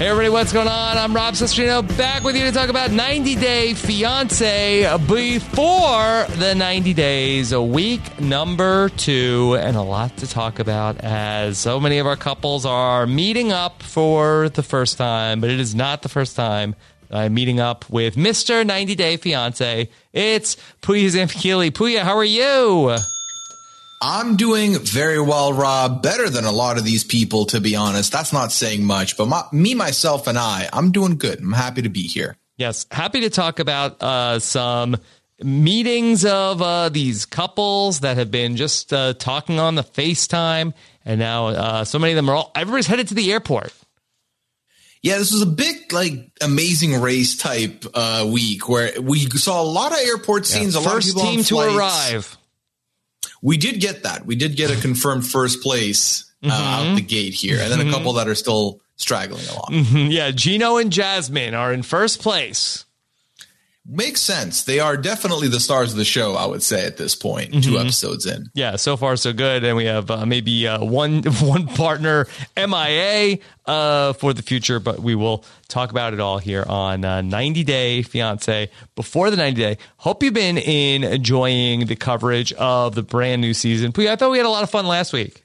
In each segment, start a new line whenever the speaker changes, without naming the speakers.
Hey everybody, what's going on? I'm Rob Cesternino back with you to talk about 90 Day Fiance before the 90 days, a week number two, and a lot to talk about as so many of our couples are meeting up for the first time, but it is not the first time I'm meeting up with Mr. 90 Day Fiance. It's Puya Zampachili. Puya, how are you?
I'm doing very well, Rob. Better than a lot of these people, to be honest. That's not saying much, but my, me, myself, and I, I'm doing good. I'm happy to be here.
Yes, happy to talk about uh, some meetings of uh, these couples that have been just uh, talking on the FaceTime, and now uh, so many of them are all. Everybody's headed to the airport.
Yeah, this was a big, like, amazing race type uh, week where we saw a lot of airport scenes.
Yeah,
a lot
first
of people
team
on
to
flights.
arrive.
We did get that. We did get a confirmed first place uh,
Mm-hmm.
out the gate here, and then a couple that are still straggling along.
Mm-hmm. Yeah, Gino and Jasmine are in first place.
Makes sense. They are definitely the stars of the show. I would say at this point,
Mm-hmm.
two episodes in.
Yeah, so far so good, and we have uh, maybe uh, one one partner MIA uh, for the future, but we will talk about it all here on uh, 90 Day Fiance. Before the 90 Day, hope you've been enjoying the coverage of the brand new season. I thought we had a lot of fun last week.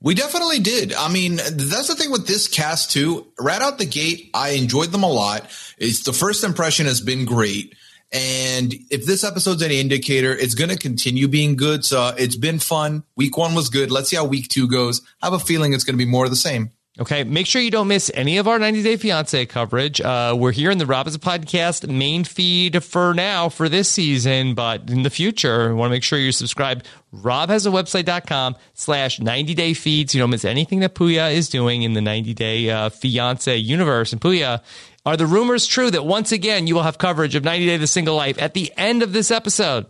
We definitely did. I mean, that's the thing with this cast too. Right out the gate, I enjoyed them a lot. It's the first impression has been great. And if this episode's any indicator, it's going to continue being good. So it's been fun. Week one was good. Let's see how week two goes. I have a feeling it's going to be more of the same.
Okay, make sure you don't miss any of our 90 Day Fiance coverage. Uh, we're here in the Rob Has a Podcast main feed for now for this season, but in the future, we want to make sure you're subscribed. Rob has a website.com slash 90 day Feeds. so you don't miss anything that Puya is doing in the 90 Day uh, Fiance universe. And Puya, are the rumors true that once again you will have coverage of 90 Day The Single Life at the end of this episode?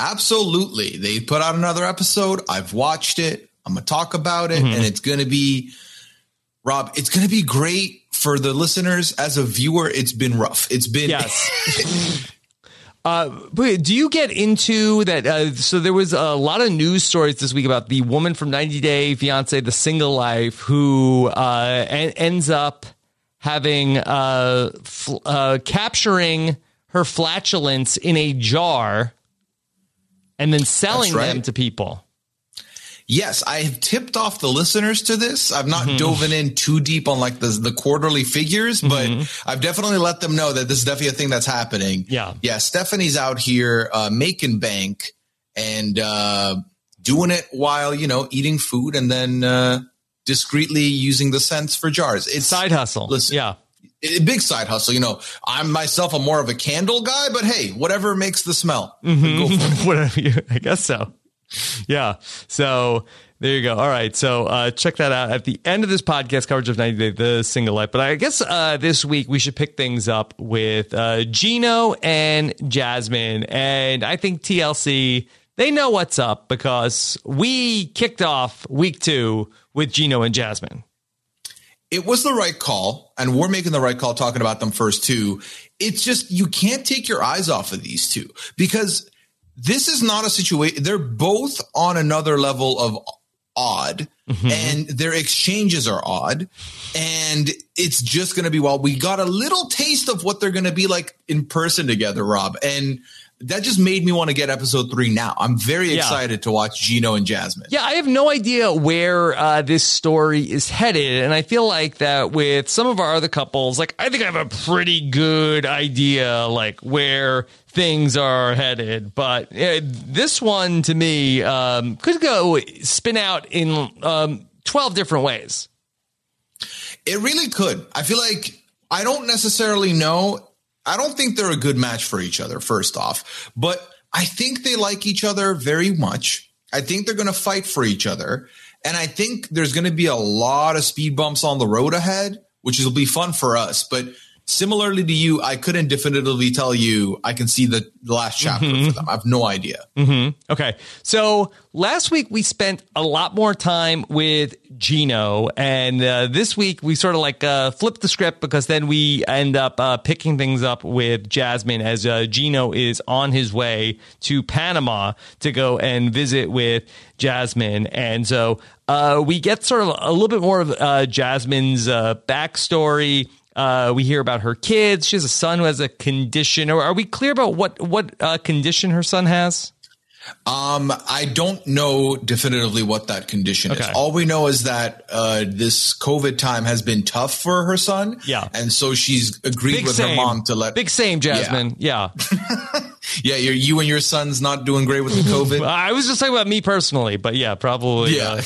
Absolutely. They put out another episode. I've watched it. I'm going to talk about it and it's going to be Rob, it's going to be great for the listeners as a viewer. It's been rough. It's been
Yes. Uh, but do you get into that? Uh, so there was a lot of news stories this week about the woman from 90 Day Fiance, the single life, who uh, en- ends up having uh, fl- uh, capturing her flatulence in a jar and then selling
right.
them to people.
Yes, I have tipped off the listeners to this. I've not dove in too deep on like the the quarterly figures, but I've definitely let them know that this is definitely a thing that's happening.
Yeah.
yeah. Stephanie's out here uh, making bank and uh, doing it while you know eating food and then uh, discreetly using the scents for jars. It's
Side hustle.
Listen.
yeah.
a big side hustle. You know, I'm myself, I'm more of a candle guy, but hey, whatever makes the smell, go for it.
Whatever you, I guess so. Yeah. So there you go. All right. So uh, check that out at the end of this podcast coverage of 90 Day, the single life. But I guess uh, this week we should pick things up with uh, Gino and Jasmine. And I think TLC, they know what's up because we kicked off week two with Gino and Jasmine.
it was the right call, and we're making the right call talking about them first too. It's just you can't take your eyes off of these two because this is not a situation. They're both on another level of odd, and their exchanges are odd, and it's just going to be well. We got a little taste of what they're going to be like in person together, Rob, and. That just made me want to get episode three now. I'm very
Yeah.
excited to watch Gino and Jasmine.
Yeah, I have no idea where uh, this story is headed. And I feel like that with some of our other couples, like, I think I have a pretty good idea, like, where things are headed. But uh, this one, to me, um, could go spin out in um, 12 different ways.
It really could. I feel like I don't necessarily know. I don't think they're a good match for each other, first off, but I think they like each other very much. I think they're going to fight for each other. And I think there's going to be a lot of speed bumps on the road ahead, which will be fun for us. But similarly to you, I couldn't definitively tell you I can see the, last chapter mm-hmm. for them. I have no idea.
Mm-hmm. Okay. So last week we spent a lot more time with Gino, and uh, this week we sort of like uh, flipped the script because then we end up uh, picking things up with Jasmine as uh, Gino is on his way to Panama to go and visit with Jasmine. And so uh, we get sort of a little bit more of uh, Jasmine's backstory uh, we hear about her kids. She has a son who has a condition. Or are we clear about what what uh, condition her son has?
Um, I don't know definitively what that condition okay. is. All we know is that uh, this COVID time has been tough for her son.
Yeah,
and so she's agreed Big with same. her mom to let.
Big same, Jasmine. Yeah,
yeah. yeah you you and your son's not doing great with the COVID.
I was just talking about me personally, but yeah, probably. Yeah, uh,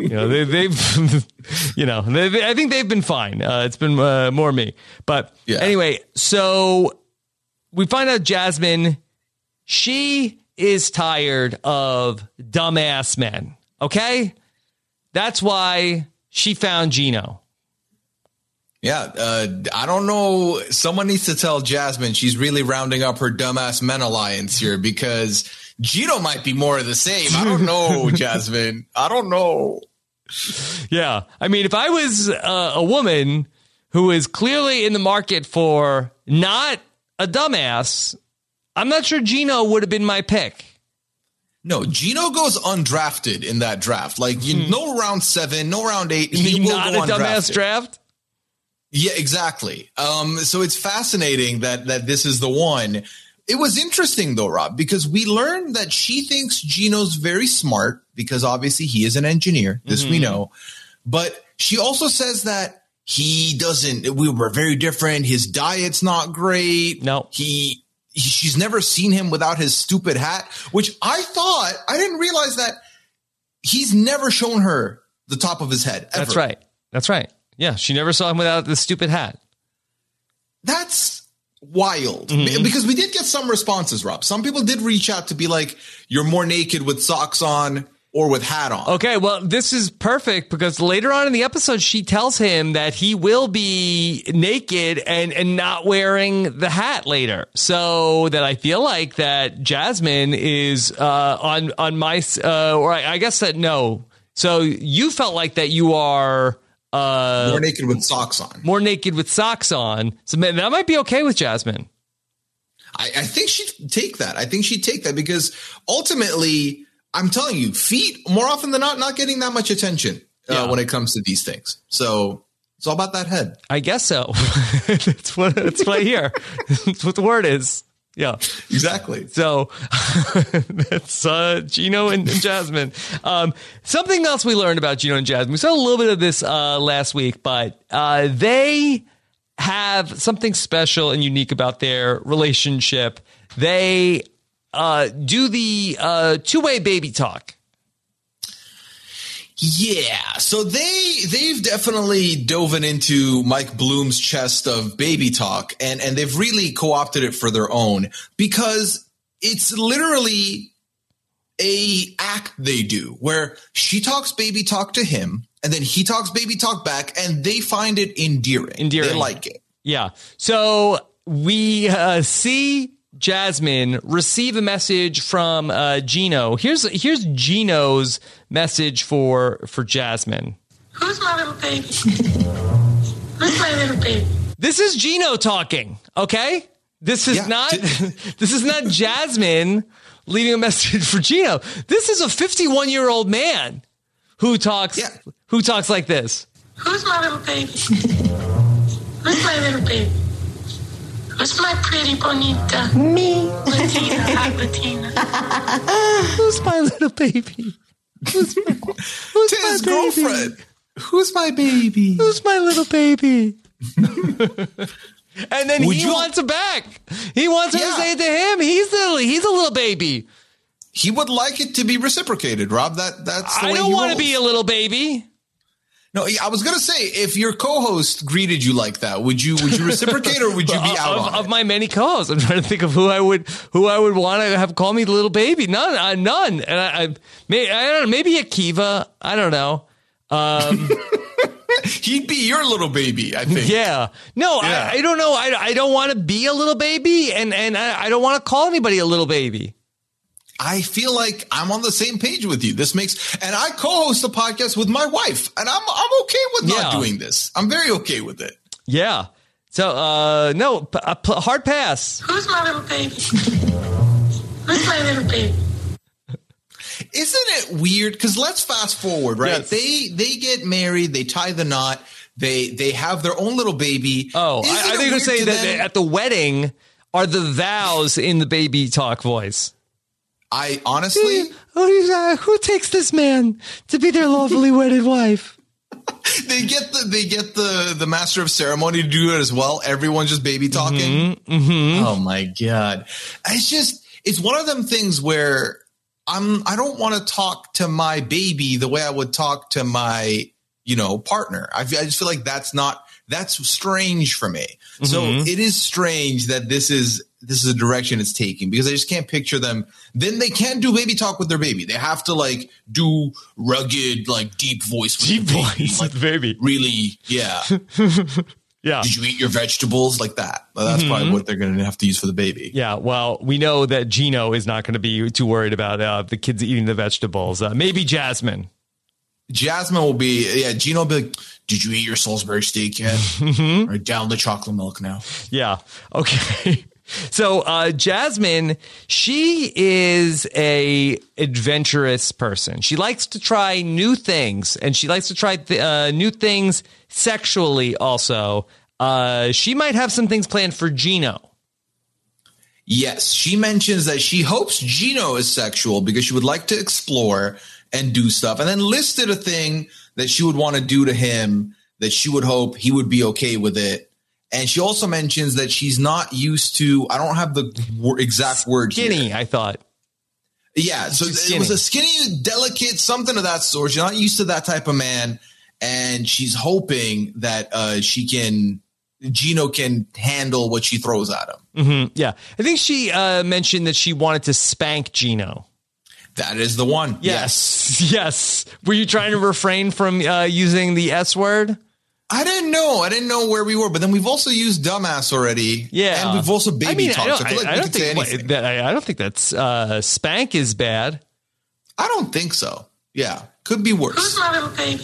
you know they, have you know I think they've been fine. Uh, it's been uh, more me, but yeah. anyway, so we find out Jasmine. She is tired of dumbass men. Okay? That's why she found Gino.
Yeah, uh, I don't know. Someone needs to tell Jasmine she's really rounding up her dumbass men alliance here because Gino might be more of the same. I don't know, Jasmine. I don't know.
Yeah. I mean, if I was uh, a woman who is clearly in the market for not a dumbass, I'm not sure Gino would have been my pick.
No, Gino goes undrafted in that draft. Like you hmm. no round seven, no round eight. He
will not a dumbass draft.
Yeah, exactly. Um, so it's fascinating that that this is the one. It was interesting though, Rob, because we learned that she thinks Gino's very smart because obviously he is an engineer. This mm-hmm. we know, but she also says that he doesn't. We were very different. His diet's not great.
No,
he she's never seen him without his stupid hat, which I thought I didn't realize that he's never shown her the top of his head.
Ever. That's right. That's right. Yeah, she never saw him without the stupid hat.
That's wild mm-hmm. because we did get some responses, Rob. Some people did reach out to be like, "You're more naked with socks on." Or with hat on.
Okay, well, this is perfect because later on in the episode, she tells him that he will be naked and, and not wearing the hat later. So that I feel like that Jasmine is uh, on on my uh, or I, I guess that no. So you felt like that you are uh,
more naked with socks on.
More naked with socks on. So man, that might be okay with Jasmine.
I, I think she'd take that. I think she'd take that because ultimately I'm telling you, feet more often than not not getting that much attention uh, yeah. when it comes to these things. So it's all about that head.
I guess so. that's what that's what I hear. that's what the word is. Yeah,
exactly.
So that's uh, Gino and, and Jasmine. Um, something else we learned about Gino and Jasmine. We saw a little bit of this uh, last week, but uh, they have something special and unique about their relationship. They uh, do the uh, two way baby talk.
Yeah, so they they've definitely dove into Mike Bloom's chest of baby talk, and and they've really co opted it for their own because it's literally a act they do where she talks baby talk to him, and then he talks baby talk back, and they find it endearing. Endearing, they like it.
Yeah. So we uh, see Jasmine receive a message from uh, Gino. Here's here's Gino's message for for Jasmine.
Who's my little baby? Who's my little baby?
This is Gino talking. Okay, this is yeah. not this is not Jasmine leaving a message for Gino. This is a 51 year old man who talks yeah. who talks like this.
Who's my little baby? Who's my little baby? Who's my pretty bonita?
Me.
Latina. Hi, Latina.
Who's my little baby? Who's my,
who's my his girlfriend? Who's my baby?
Who's my little baby? and then Would he you? wants it back. He wants her yeah. to say it to him. He's the he's a little baby.
He would like it to be reciprocated, Rob. That that's.
I don't want to be a little baby.
No, I was gonna say if your co-host greeted you like that, would you would you reciprocate or would you be out
of, of my many calls. I'm trying to think of who I would who I would want to have call me the little baby. None, uh, none. And I, I, may, I don't know. Maybe Akiva. I don't know. Um,
He'd be your little baby, I think.
yeah. No,
Yeah.
I, I don't know. I, I don't want to be a little baby, and and I, I don't want to call anybody a little baby.
I feel like I'm on the same page with you. This makes, and I co-host a podcast with my wife, and I'm I'm okay with not
Yeah.
doing this. I'm very okay with it.
Yeah. So uh, no, p- a p- hard pass.
Who's my little baby? Who's my little baby?
Isn't it weird? Because let's fast forward, right?
Yes.
They they get married, they tie the knot, they they have their own little baby.
Oh,
Isn't
I, I think you
weird
say
to
that
them-
at the wedding are the vows in the baby talk voice.
I honestly,
who takes this man to be their lawfully wedded wife?
they get the they get the the master of ceremony to do it as well. Everyone's just baby talking.
Mm-hmm.
Oh my god! It's just it's one of them things where I'm I don't want to talk to my baby the way I would talk to my you know partner. I, I just feel like that's not that's strange for me. So it is strange that this is this is a direction it's taking because I just can't picture them. Then they can't do baby talk with their baby. They have to like do rugged like deep voice with
Deep
baby.
voice
like
baby.
really yeah.
Yeah.
Did you eat your vegetables like that? Well, that's probably what they're going to have to use for the baby.
Yeah, well, we know that Gino is not going to be too worried about uh, the kids eating the vegetables. Uh, maybe Jasmine.
Jasmine will be, yeah, Gino will be like, Did you eat your Salisbury steak yet?
Mm-hmm.
Or down the chocolate milk now.
Yeah. Okay. So uh, Jasmine, she is a adventurous person. She likes to try new things, and she likes to try th- uh, new things sexually. Also, uh, she might have some things planned for Gino.
Yes, she mentions that she hopes Gino is sexual because she would like to explore and do stuff, and then listed a thing that she would want to do to him that she would hope he would be okay with it. And she also mentions that she's not used to. I don't have the exact word.
Skinny, I thought.
Yeah, so
She's
it was a skinny, delicate, something of that sort. She's not used to that type of man, and she's hoping that uh, she can, Gino can handle what she throws at him.
Mhm, Yeah, I think she uh, mentioned that she wanted to spank Gino.
That is the one.
Yes, yes. Were you trying to refrain from uh, using the S word?
I didn't know. I didn't know where we were, but then we've also used dumbass already.
Yeah,
and we've also baby
I mean, I don't,
So I feel like
I- I
we
don't
could say
think
anything.
that I, I don't think that's uh, spank is bad.
I don't think so. Yeah, could be worse.
Who's
worse.
my little baby?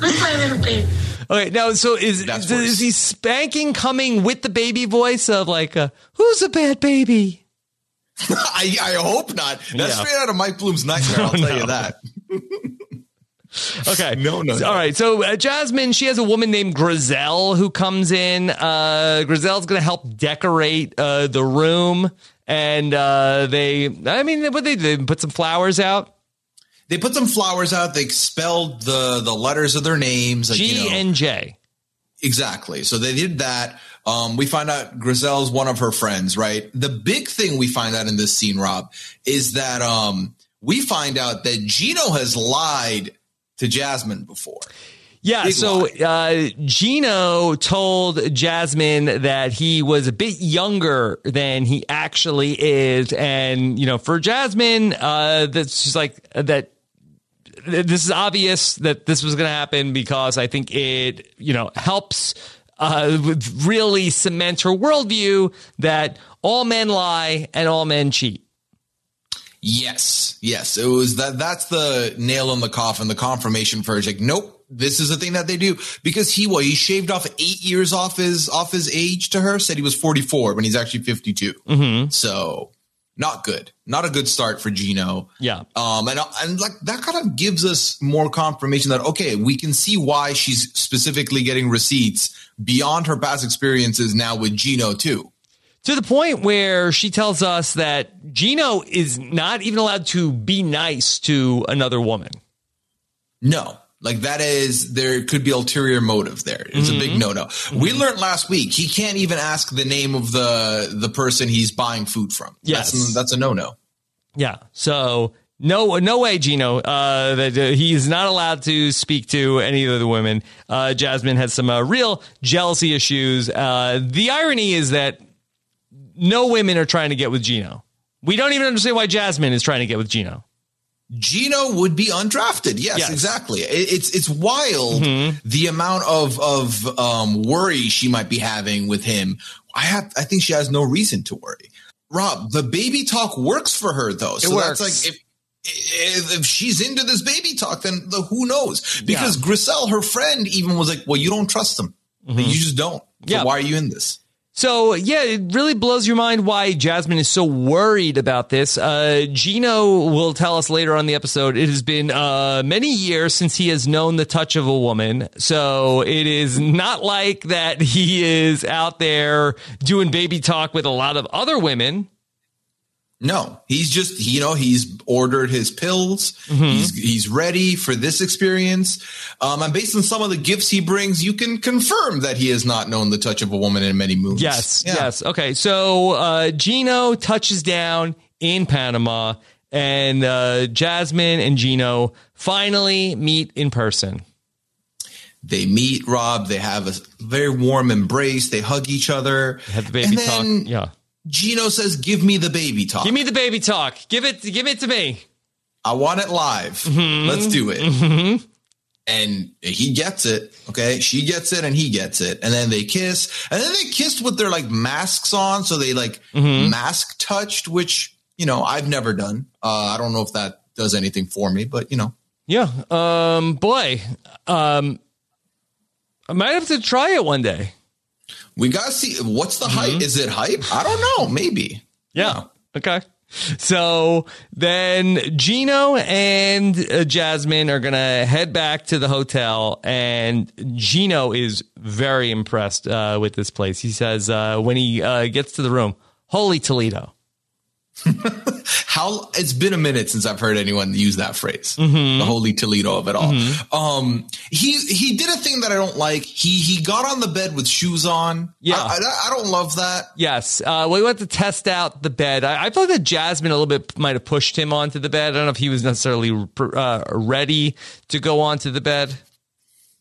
Who's my little baby?
Okay, now so is
That's
is, is he spanking coming with the baby voice of like uh, who's a bad baby?
I, I hope not. That's
Yeah.
straight out of Mike Bloom's nightmare. I'll tell
no.
you that.
Okay,
No, no, no.
all right. So uh, Jasmine, she has a woman named Grizel who comes in. Uh, Grizel's going to help decorate uh, the room, and uh, they, I mean, what they did, put some flowers out.
They put some flowers out. They spelled the the letters of their names. Like, you
G
know,
and J.
Exactly. So they did that. Um, we find out Grizel's one of her friends, right? The big thing we find out in this scene, Rob, is that um, we find out that Gino has lied to Jasmine before.
Yeah,
Big
so uh, Gino told Jasmine that he was a bit younger than he actually is, and you know, for Jasmine, uh, that's just like that. This is obvious that this was going to happen because I think it, you know, helps uh, with really cement her worldview that all men lie and all men cheat.
Yes, yes, it was that. That's the nail in the coffin. The confirmation for it's like, nope, this is the thing that they do because he well, he shaved off eight years off his off his age to her. Said he was forty four when he's actually fifty So not good. Not a good start for Gino.
Yeah.
Um, and, and like that kind of gives us more confirmation that, okay, we can see why she's specifically getting receipts beyond her past experiences now with Gino too.
To the point where she tells us that Gino is not even allowed to be nice to another woman.
No, like that is, there could be ulterior motive there. It's a
Mm-hmm.
big no-no. We learned last week, he can't even ask the name of the, the person he's buying food from.
Yes.
That's, that's a no-no.
Yeah. So No, no way, Gino. Uh, that uh, he is not allowed to speak to any of the women. Uh, Jasmine has some uh, real jealousy issues. Uh, the irony is that no women are trying to get with Gino. We don't even understand why Jasmine is trying to get with Gino.
Gino would be undrafted. Yes,
Yes.
exactly. It, it's it's wild
Mm-hmm.
the amount of of um, worry she might be having with him. I have. I think she has no reason to worry. Rob, the baby talk works for her though. So
works.
that's like if. If if she's into this baby talk, then the, who knows? Because Griselle, her friend, even was like, "Well, you don't trust him. You just don't. So
Mm-hmm. Yeah.
why are you in this?"
So yeah, it really blows your mind why Jasmine is so worried about this. Uh, Gino will tell us later on the episode. It has been uh, many years since he has known the touch of a woman, so it is not like that he is out there doing baby talk with a lot of other women.
No, he's just you know he's ordered his pills.
Mm-hmm.
He's he's ready for this experience. Um, and based on some of the gifts he brings, you can confirm that he has not known the touch of a woman in many moons.
Yes,
Yeah.
yes. Okay, so uh, Gino touches down in Panama, and uh, Jasmine and Gino finally meet in person.
They meet Rob. They have a very warm embrace. They hug each other.
Have the baby
And
talk.
then
Yeah.
Gino says, "Give me the baby talk.
Give me the baby talk. Give it. Give it to me.
I want it live.
Mm-hmm.
Let's do it." And he gets it. Okay, she gets it, and he gets it, and then they kiss, and then they kissed with their like masks on, so they like
Mm-hmm.
mask touched, which you know I've never done. Uh, I don't know if that does anything for me, but you know,
Yeah. Um. Boy. Um. I might have to try it one day.
We gotta see what's the
Mm-hmm.
hype. Is it hype? I don't know. Maybe.
Yeah. Okay. So then Gino and uh, Jasmine are going to head back to the hotel, and Gino is very impressed uh, with this place. He says uh, when he uh, gets to the room, Holy Toledo.
How it's been a minute since I've heard anyone use that phrase.
Mm-hmm.
The holy Toledo of it all. Um, he he did a thing that I don't like. He he got on the bed with shoes on.
Yeah.
I, I, I don't love that.
Yes. Uh, we went to test out the bed. I, I thought that Jasmine a little bit might have pushed him onto the bed. I don't know if he was necessarily uh, ready to go onto the bed.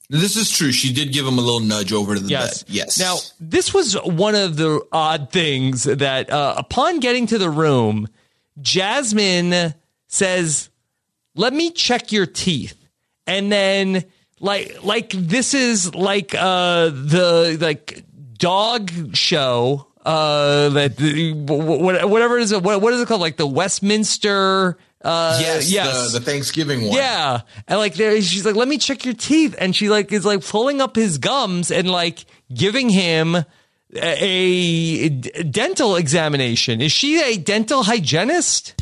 This is true. She did give him a little nudge over to the
Yes.
bed. Yes.
Now, this was one of the odd things that uh, upon getting to the room, Jasmine says, "Let me check your teeth," and then like like this is like uh the like dog show uh that the, wh- wh- whatever it is what, what is it called like the Westminster uh
yes,
yes
The, the Thanksgiving one.
yeah. And like there she's like, let me check your teeth. And she like is like pulling up his gums and like giving him a, a dental examination. Is she a dental hygienist?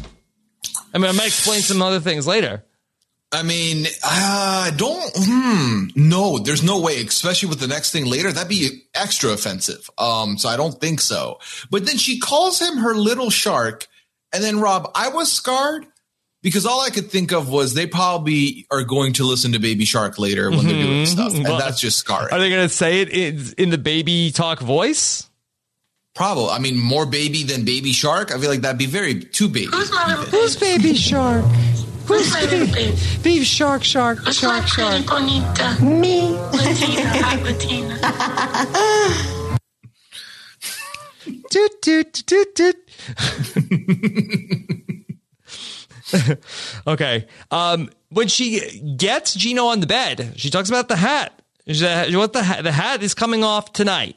I mean, I might explain some other things later.
I mean, I don't. Hmm, no, there's no way. Especially with the next thing later, that'd be extra offensive. Um, so I don't think so. But then she calls him her little shark, and then Rob, I was scarred because all I could think of was they probably are going to listen to Baby Shark later when they're doing mm-hmm. stuff, and
Well,
that's just scarring.
Are they going to say it in, in the baby talk voice?
Probably. I mean, more baby than Baby Shark. I feel like that'd be very too baby.
Who's my little baby?
baby shark?
Who's my little baby?
Beef shark, shark,
Who's my pretty bonita? Me. Latina. Hi, Latina.
Toot, toot, toot, toot. okay. Um, when she gets Gino on the bed, she talks about the hat. She said, what the hat? The hat is coming off tonight.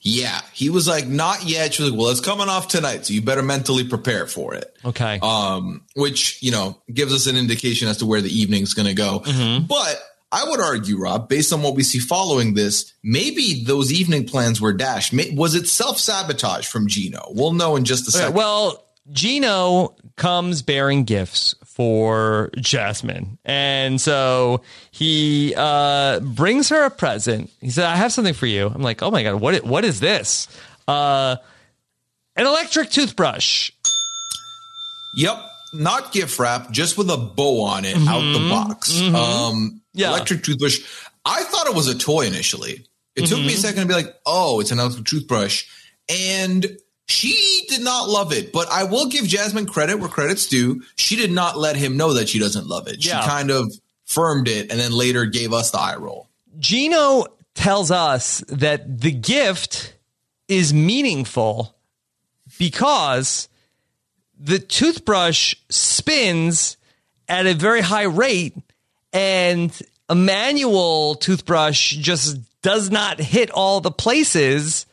Yeah, he was like, not yet. She was like, well, it's coming off tonight, so you better mentally prepare for it.
Okay.
um, which you know gives us an indication as to where the evening's going to go.
Mm-hmm.
But I would argue, Rob, based on what we see following this, maybe those evening plans were dashed. Was it self sabotage from Gino? We'll know in just a
Okay,
second.
well, Gino comes bearing gifts for Jasmine. And so he uh, brings her a present. He said, I have something for you. I'm like, oh my God, what, what is this? Uh, an electric toothbrush.
yep, not gift wrap, just with a bow on it out the box. Um,
Mm-hmm. Yeah.
electric toothbrush. I thought it was a toy initially. It took
Mm-hmm.
me a second to be like, oh, it's an electric toothbrush, and She did not love it, but I will give Jasmine credit where credit's due. She did not let him know that she doesn't love it.
Yeah.
She kind of firmed it and then later gave us the eye roll.
Gino tells us that the gift is meaningful because the toothbrush spins at a very high rate and a manual toothbrush just does not hit all the places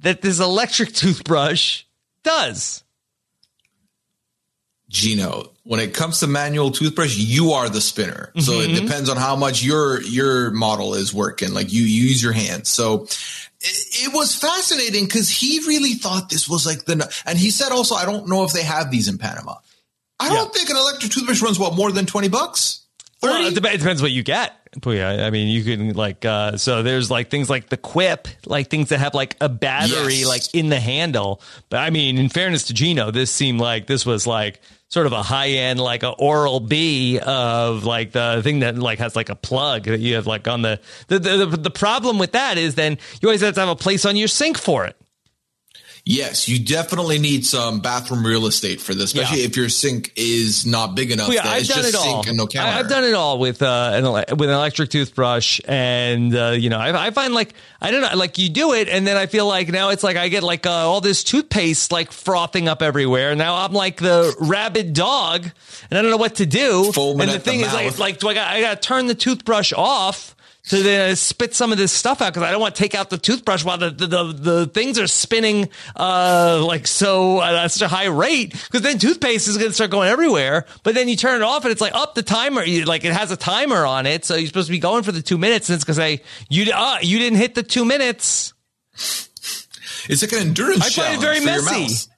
that this electric toothbrush does.
Gino, when it comes to manual toothbrush, you are the spinner. So it mm-hmm. depends on how much your your model is working. Like you, use your hands. So it, it was fascinating because he really thought this was like the and he said also, I don't know if they have these in Panama. I don't think an electric toothbrush runs what more than twenty bucks.
Well, it, dep- it depends what you get. But yeah, I mean, you can like uh so there's like things like the Quip, like things that have like a battery
Yes.
like in the handle. But I mean, in fairness to Gino, this seemed like this was like sort of a high end like a Oral B of like the thing that like has like a plug that you have like on the the the, the problem with that is then you always have to have a place on your sink for it.
Yes, you definitely need some bathroom real estate for this, especially
Yeah.
if your sink is not big enough.
Well, yeah,
that
I've
it's
done
just
it all.
and no counter.
I, have done it all with uh, an ele- with an electric toothbrush, and uh, you know, I, I find like I don't know, like you do it, and then I feel like now it's like I get like uh, all this toothpaste like frothing up everywhere. Now I'm like the rabid dog, and I don't know what to do. And the
at the
thing is, like, like do I got I got to turn the toothbrush off. To then spit some of this stuff out because I don't want to take out the toothbrush while the the, the, the things are spinning uh like so at such a high rate because then toothpaste is going to start going everywhere. But then you turn it off and it's like up the timer, you, like it has a timer on it, so you're supposed to be going for the two minutes, and it's going to say you uh, you didn't hit the two minutes.
It's like an endurance
I find it very messy.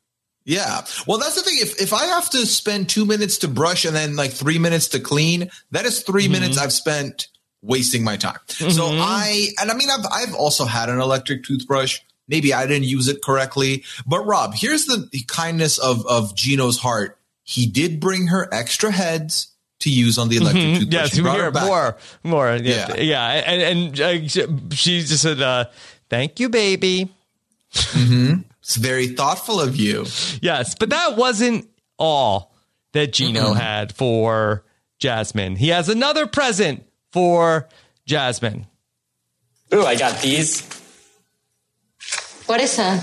Yeah. Well, that's the thing. If if I have to spend two minutes to brush and then like three minutes to clean, that is 3
Mm-hmm.
minutes I've spent wasting my time. So I and I mean I've I've also had an electric toothbrush. Maybe I didn't use it correctly. But Rob, here's the the kindness of of Gino's heart. He did bring her extra heads to use on the electric toothbrush.
Mm-hmm. Yes,
He brought
hear more, more. Yeah,
Yeah.
yeah, and and uh, she just said, uh, "Thank you, baby."
It's very thoughtful of you.
Yes, but that wasn't all that Gino had for Jasmine. He has another present for Jasmine.
Ooh, I got these.
What is that?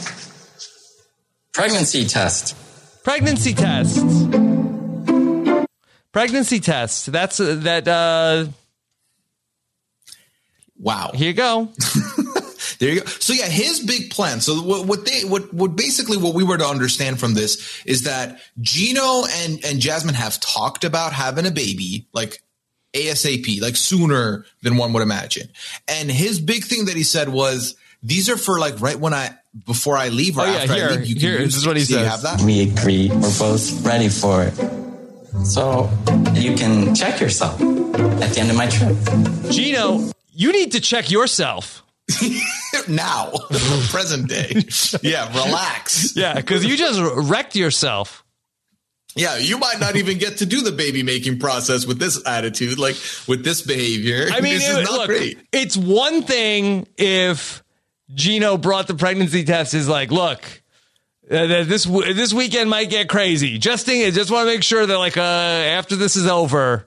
Pregnancy test.
Pregnancy test. Pregnancy test. That's uh, that. Uh,
Wow.
here you go.
There you go. So yeah, his big plan. So what, what they what what basically what we were to understand from this is that Gino and and Jasmine have talked about having a baby like ASAP, like sooner than one would imagine. And his big thing that he said was these are for like right when I before I leave or
Oh, yeah,
after
here,
I leave. You
here,
use
this is what he
these. Do
says.
have that?
We agree. We're both ready for it. So you can check yourself at the end of my trip.
Gino, you need to check yourself.
now, present day. Yeah, relax.
Yeah, because you just wrecked yourself.
Yeah, you might not even get to do the baby making process with this attitude, like with this behavior.
I mean,
this
it-
is not
look,
great.
it's one thing if Gino brought the pregnancy test. Is like, look, uh, this this weekend might get crazy. Just think, just want to make sure that like uh, after this is over,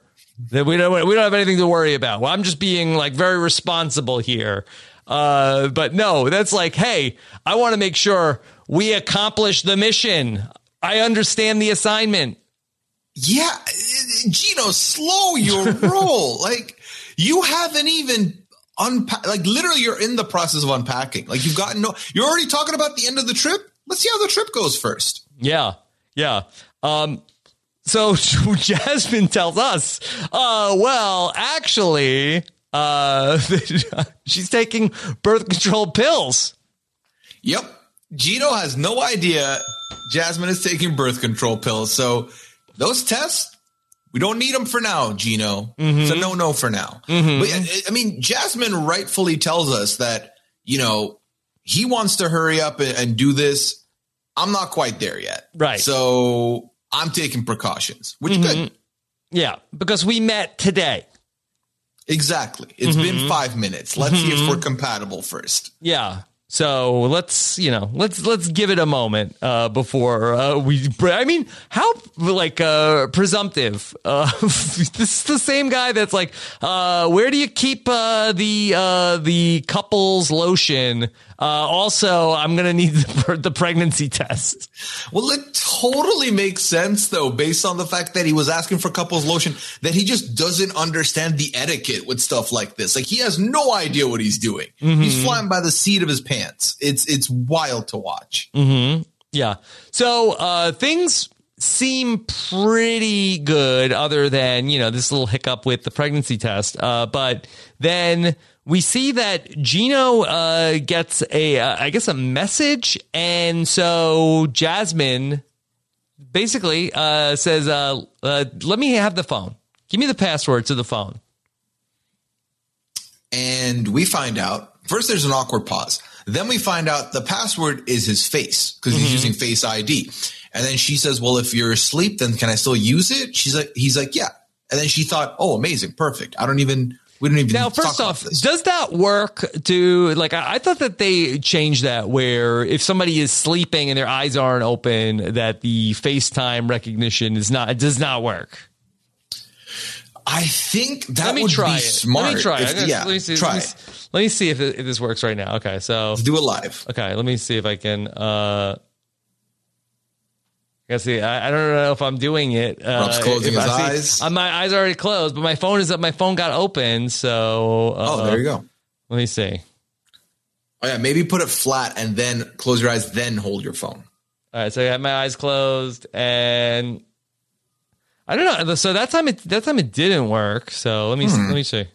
that we don't we don't have anything to worry about. Well, I'm just being like very responsible here. Uh, but no, that's like, hey, I want to make sure we accomplish the mission. I understand the assignment.
Yeah, Gino, slow your roll. like you haven't even unpack. Like literally, you're in the process of unpacking. Like you've gotten no. You're already talking about the end of the trip. Let's see how the trip goes first.
Yeah, yeah. Um, so Jasmine tells us, uh, well, actually, uh, she's taking birth control pills.
Yep, Gino has no idea. Jasmine is taking birth control pills. So those tests. We don't need them for now, Gino. Mm-hmm. It's a no no for now. Mm-hmm. But I- I mean, Jasmine rightfully tells us that, you know, he wants to hurry up and, and do this. I'm not quite there yet.
Right.
So I'm taking precautions, which good. Mm-hmm.
Yeah, because we met today.
Exactly. It's been five minutes. Let's see if we're compatible first.
Yeah. So let's you know let's let's give it a moment uh, before uh, we. I mean, how like uh, presumptive? Uh, this is the same guy that's like, uh, where do you keep uh, the uh, the couples lotion? Uh, also, I'm gonna need the, the pregnancy test.
Well, it totally makes sense though, based on the fact that he was asking for couples lotion, that he just doesn't understand the etiquette with stuff like this. Like he has no idea what he's doing. He's flying by the seat of his pants. It's it's wild to watch.
Yeah. So uh, things seem pretty good, other than you know this little hiccup with the pregnancy test. Uh, but then we see that Gino uh, gets a, uh, I guess, a message, and so Jasmine basically uh, says, uh, uh, "Let me have the phone. Give me the password to the phone."
And we find out first there's an awkward pause. Then we find out the password is his face because he's using face ID. And then she says, Well, if you're asleep, then can I still use it? She's like, he's like, Yeah. And then she thought, Oh, amazing, perfect. I don't even we don't even
Now,
talk
first off, does that work to like? I, I thought that they changed that where if somebody is sleeping and their eyes aren't open, that the FaceTime recognition is not it does not work.
I think that
Let me
would
try
be
it.
smart.
Let me try
if-
it.
Yeah,
let me see,
try
let me, let me see if, it, if this works right now. Okay, so
Do it live.
okay, let me see if I can. uh I see. I, I don't know if I'm doing it. Uh,
Rob's closing his
I see-
eyes.
uh, my eyes are already closed, but my phone is up. My phone got open, so uh,
Oh, there you go.
Let me see.
Oh yeah, maybe put it flat and then close your eyes, then hold your phone.
All right, so I have my eyes closed, and I don't know. So that time it that time it didn't work. So let me
Hmm.
let me see.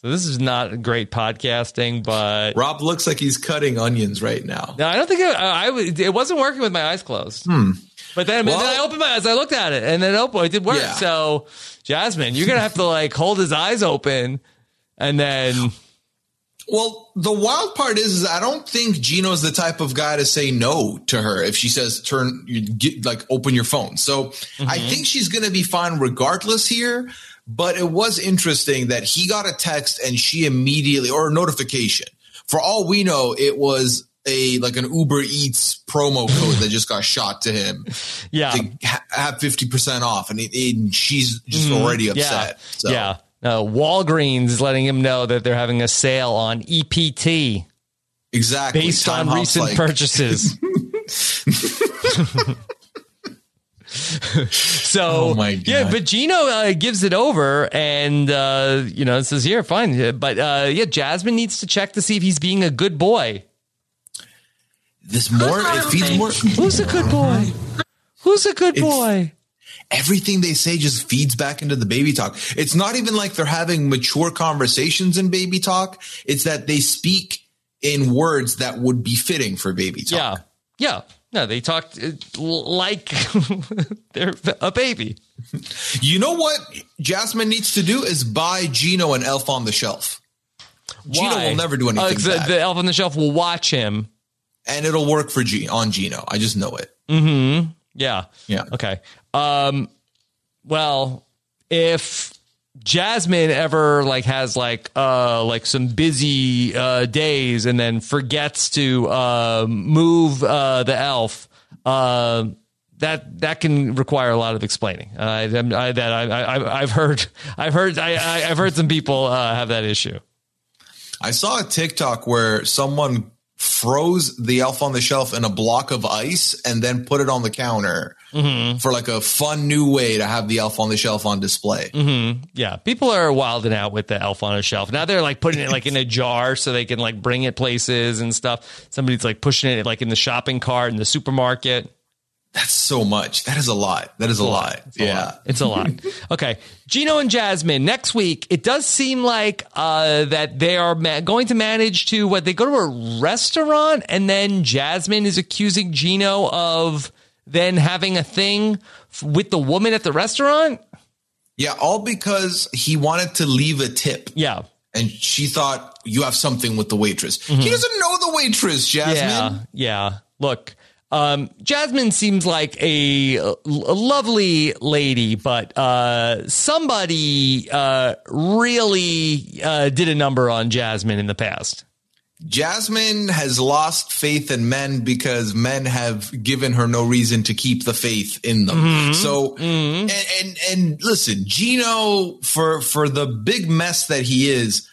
So this is not great podcasting, but
Rob looks like he's cutting onions right now.
no, I don't think it, I, I it wasn't working with my eyes closed. Hmm. But then, but then. I opened my eyes. I looked at it, and then open. It did work.
Yeah.
So Jasmine, you're gonna have to like hold his eyes open, and then
Well, the wild part is, is I don't think Gino's the type of guy to say no to her if she says turn you get like open your phone. So I think she's going to be fine regardless here. But it was interesting that he got a text and she immediately or a notification. For all we know, it was a like an Uber Eats promo code that just got shot to him
yeah,
to ha- have fifty percent off, and, it, and she's just already
yeah,
upset. So.
yeah. Uh, Walgreens is letting him know that they're having a sale on EPT.
exactly.
based
Time
on recent
like-
purchases. so
Oh my
yeah, but Gino uh, gives it over, and uh, you know says, "Here, fine." But uh, yeah, Jasmine needs to check to see if he's being a good boy.
This more it feeds more.
Who's a good boy? Who's a good
It's-
boy?
everything they say just feeds back into the baby talk. It's not even like they're having mature conversations in baby talk. It's that they speak in words that would be fitting for baby talk.
Yeah, yeah. No, they talked uh, like they're a baby.
You know what Jasmine needs to do is buy Gino an elf on the shelf. Gino will never do anything
Uh, the, the elf on the shelf will watch him.
and it'll work for G on Gino. I just know it. Hmm.
Yeah.
Yeah.
Okay. Um, well, if Jasmine ever like has like uh like some busy uh days and then forgets to uh move uh the elf uh that that can require a lot of explaining. Uh, I, I'm- that I, I I've heard I've heard I, I I've heard some people uh, have that issue.
I saw a TikTok where someone froze the elf on the shelf in a block of ice and then put it on the counter
Mm-hmm.
for like a fun new way to have the elf on the shelf on display.
Mm-hmm. Yeah, people are wilding out with the elf on a shelf. Now they're like putting it like in a jar so they can like bring it places and stuff. Somebody's like pushing it like in the shopping cart in the supermarket.
That's so much. That is a lot. That is a, lot.
It's a
yeah.
lot. It's a lot. Okay. Gino and Jasmine next week. It does seem like uh, that they are ma- going to manage to what they go to a restaurant and then Jasmine is accusing Gino of then having a thing f- with the woman at the restaurant.
Yeah. All because he wanted to leave a tip
Yeah.
and she thought you have something with the waitress. He doesn't know the waitress, Jasmine.
Mm-hmm. Yeah, yeah. Look, um, Jasmine seems like a, a lovely lady, but uh, somebody uh, really uh, did a number on Jasmine in the past.
Jasmine has lost faith in men because men have given her no reason to keep the faith in them.
Mm-hmm.
So, And, and and listen, Gino for for the big mess that he is,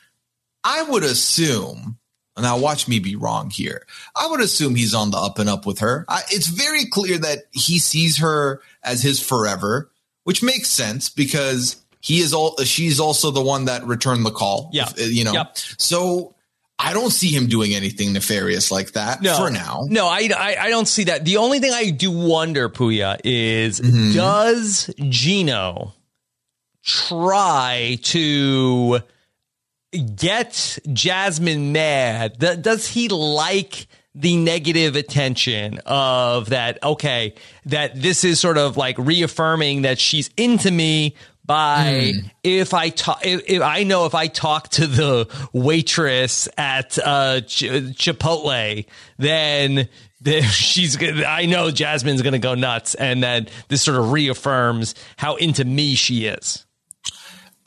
I would assume. Now, watch me be wrong here. I would assume he's on the up and up with her. I, it's very clear that he sees her as his forever, which makes sense because he is all. She's also the one that returned the call.
Yeah.
you know.
Yep.
So I don't see him doing anything nefarious like that
No,
for now.
No, I, I, I don't see that. The only thing I do wonder, Puya, is
Mm-hmm.
does Gino try to get Jasmine mad? Does he like the negative attention of that? Okay, that this is sort of like reaffirming that she's into me by if I talk, if, if I know if I talk to the waitress at uh, Ch- Chipotle, then. She's gonna, I know Jasmine's gonna go nuts, and then this sort of reaffirms how into me she is.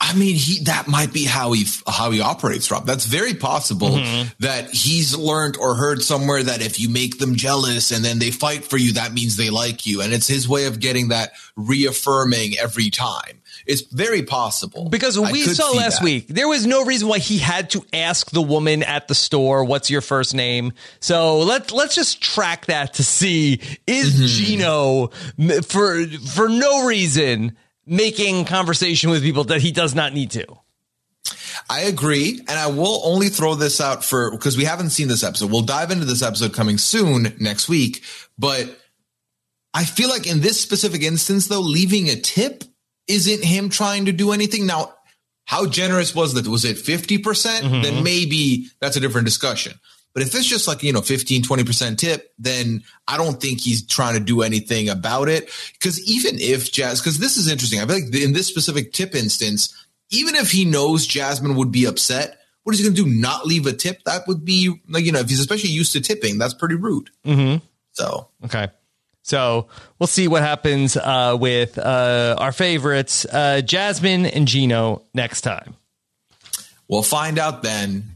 I mean, he that might be how he how he operates, Rob. That's very possible
Mm-hmm.
that he's learned or heard somewhere that if you make them jealous and then they fight for you, that means they like you, and it's his way of getting that reaffirming every time. It's very possible
Because we saw last
that.
week, there was no reason why he had to ask the woman at the store, "What's your first name?" So let's let's just track that to see is
Mm-hmm.
Gino for for no reason making conversation with people that he does not need to.
I agree, and I will only throw this out for because we haven't seen this episode. We'll dive into this episode coming soon next week, but I feel like in this specific instance, though, leaving a tip isn't him trying to do anything. Now, how generous was that? Was it 50%? percent mm-hmm. Then maybe that's a different discussion. But if it's just like, you know, 15, 20% tip, then I don't think he's trying to do anything about it. Cause even if Jazz, cause this is interesting. I feel like in this specific tip instance, even if he knows Jasmine would be upset, what is he going to do? Not leave a tip? That would be like, you know, if he's especially used to tipping, that's pretty rude. Mm-hmm. So
Okay. So we'll see what happens uh, with uh, our favorites, uh, Jasmine and Gino, next time.
we'll find out then.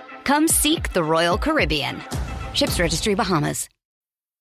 Come seek the Royal Caribbean. Ships Registry Bahamas.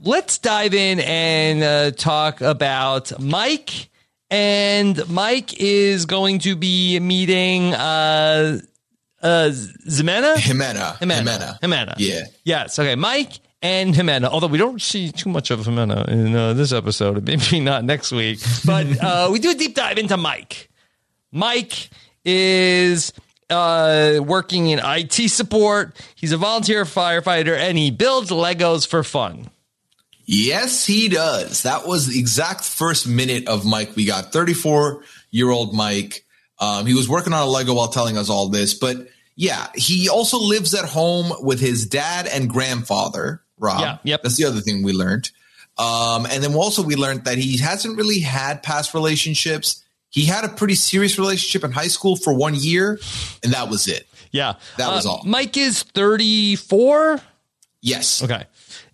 Let's dive in and uh, talk about Mike. And Mike is going to be meeting uh, uh, Ximena?
Jimena.
Jimena. Jimena.
Yeah.
Yes. Okay. Mike and Jimena. Although we don't see too much of Jimena in uh, this episode, maybe not next week, but uh, we do a deep dive into Mike. Mike is uh, working in IT support. He's a volunteer firefighter and he builds Legos for fun.
Yes, he does. That was the exact first minute of Mike we got. 34 year old Mike. Um, he was working on a Lego while telling us all this, but yeah, he also lives at home with his dad and grandfather, Rob.
Yeah, yep.
That's the other thing we learned. Um, and then also we learned that he hasn't really had past relationships. He had a pretty serious relationship in high school for one year, and that was it.
Yeah.
That was
Uh,
all.
Mike is 34.
Yes.
Okay.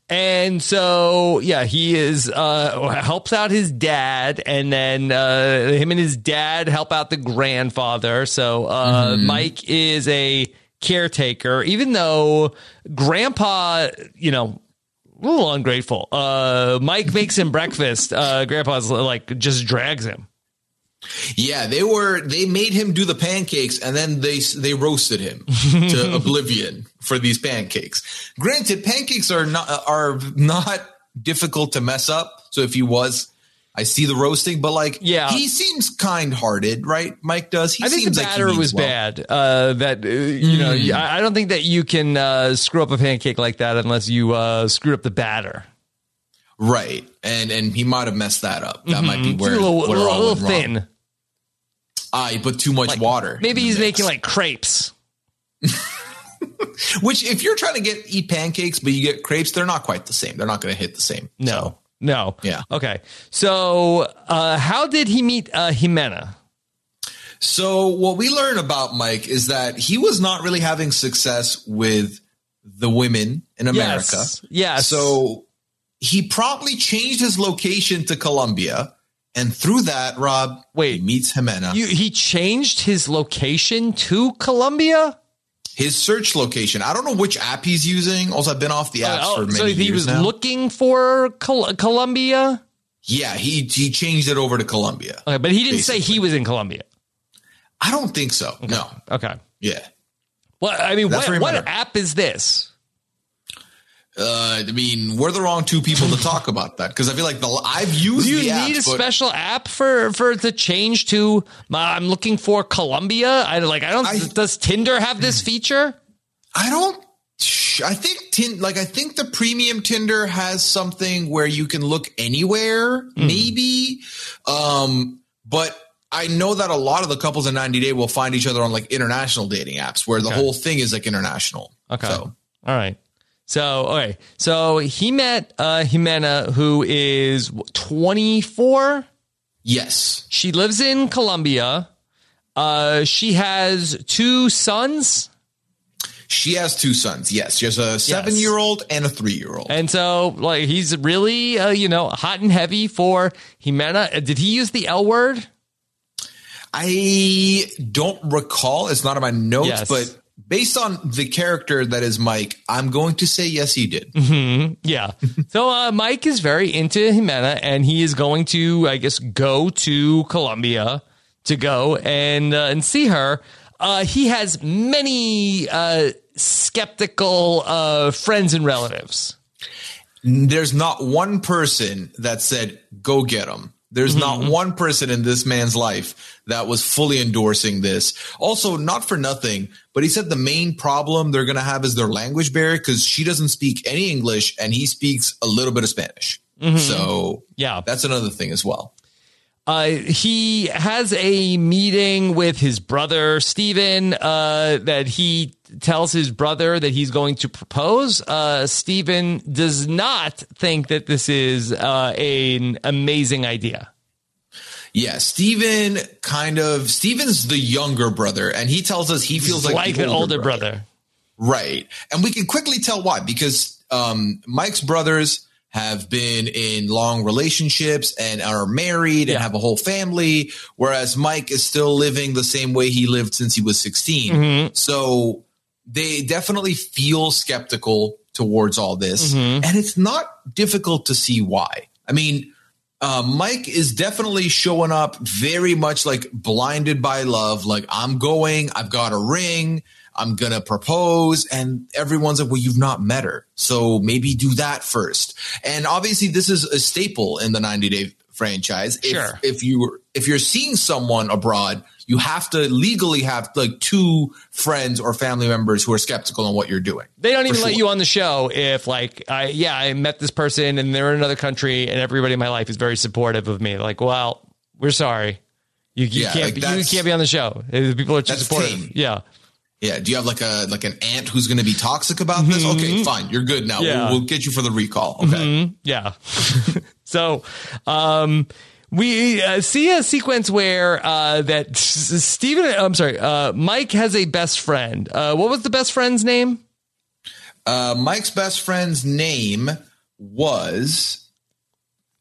And so, yeah, he is uh, helps out his dad, and then uh, him and his dad help out the grandfather. So uh, Mike is a caretaker, even though Grandpa, you know, a little ungrateful. Uh, Mike makes him breakfast. Uh, Grandpa's like just drags him.
Yeah, they were. They made him do the pancakes, and then they they roasted him to oblivion for these pancakes. Granted, pancakes are not are not difficult to mess up. So if he was, I see the roasting, but like,
Yeah.
he seems kind hearted, right? Mike does. He
I think the
seems like
batter
means
was
well.
bad. Uh, that uh, you know,
Mm.
I I don't think that you can uh, screw up a pancake like that unless you uh, screw up the batter.
right? And and he might have messed that up. That might be
It's
where
a little,
where it
little,
went wrong. Ah, he put too much water.
Maybe he's
mix.
making like crepes.
Which, if you're trying to get eat pancakes, but you get crepes, they're not quite the same. They're not going to hit the same.
No, no.
Yeah.
Okay. So, uh, how did he meet uh, Jimena?
So what we learn about Mike is that he was not really having success with the women in America.
Yes. Yes.
So he promptly changed his location to Colombia, and through that, Rob,
Wait.
he meets Jimena.
You, he changed his location to Colombia.
his search location. I don't know which app he's using. Also, I've been off the apps
Oh,
for oh, many
so he
years
was
now.
looking for Col- Colombia.
yeah, he he changed it over to Colombia.
Okay, but he didn't say he was in Colombia.
I don't think so. No.
Okay.
Yeah.
Well, I mean,
That's
what, what app is this?
Uh, I mean, we're the wrong two people to talk about that because I feel like the I've used
Do you need
apps,
a
but-
special app for for the change to? My, I'm looking for Colombia. I like. I don't.
I-
does Tinder have this feature?
I don't. I think tin like I think the premium Tinder has something where you can look anywhere,
Hmm.
maybe. Um, but I know that a lot of the couples in 90 Day will find each other on like international dating apps where the whole thing is like international.
Okay.
So,
All right. So, okay. So he met uh, Jimena, who is 24.
yes.
She lives in Colombia. Uh, she has two sons.
She has two sons. Yes. She has a seven year old and a three year old.
And so, like, he's really, uh, you know, hot and heavy for Jimena. Uh, Did he use the L word?
I don't recall. It's not on my notes,
Yes.
but based on the character that is Mike, I'm going to say yes, he did.
Yeah. so uh, Mike is very into Jimena, and he is going to, I guess, go to Colombia to go and uh, and see her. Uh, he has many uh, skeptical uh, friends and relatives.
There's not one person that said, go get him. There's
Mm-hmm.
not one person in this man's life that was fully endorsing this. Also, not for nothing, but he said the main problem they're going to have is their language barrier because she doesn't speak any English and he speaks a little bit of Spanish. So
Mm-hmm. Yeah.
that's another thing as well.
Uh, he has a meeting with his brother Stephen. Uh, that he tells his brother that he's going to propose. Uh, Stephen does not think that this is uh, an amazing idea.
Yeah, Stephen kind of Stephen's the younger brother, and he tells us he feels like,
like
the
an older brother.
Right. And we can quickly tell why because um, Mike's brothers have been in long relationships and are married
Yeah.
and have a whole family, whereas Mike is still living the same way he lived since he was 16.
Mm-hmm.
So they definitely feel skeptical towards all this.
Mm-hmm.
And it's not difficult to see why. I mean, uh, Mike is definitely showing up very much like blinded by love. Like, I'm going, I've got a ring, I'm going to propose. And everyone's like, well, you've not met her. So maybe do that first. And obviously, this is a staple in the 90 day franchise. If,
Sure.
if you if you're seeing someone abroad, you have to legally have like two friends or family members who are skeptical on what you're doing.
They don't even
For
let you on the show if, like, I yeah, I met this person and they're in another country, and everybody in my life is very supportive of me. Like, well, we're sorry, you, you
Yeah,
can't
like
be, you can't be on the show. People are too supportive.
tame.
Yeah.
Yeah. Do you have like a like an aunt who's going to be toxic about this? Okay, fine. You're good now.
Mm-hmm. Yeah.
We'll, we'll get you for the recall. Okay.
Yeah. so, um, we uh, see a sequence where uh, that Stephen, I'm sorry, uh, Mike has a best friend. Uh, what was the best friend's name?
Uh, Mike's best friend's name was.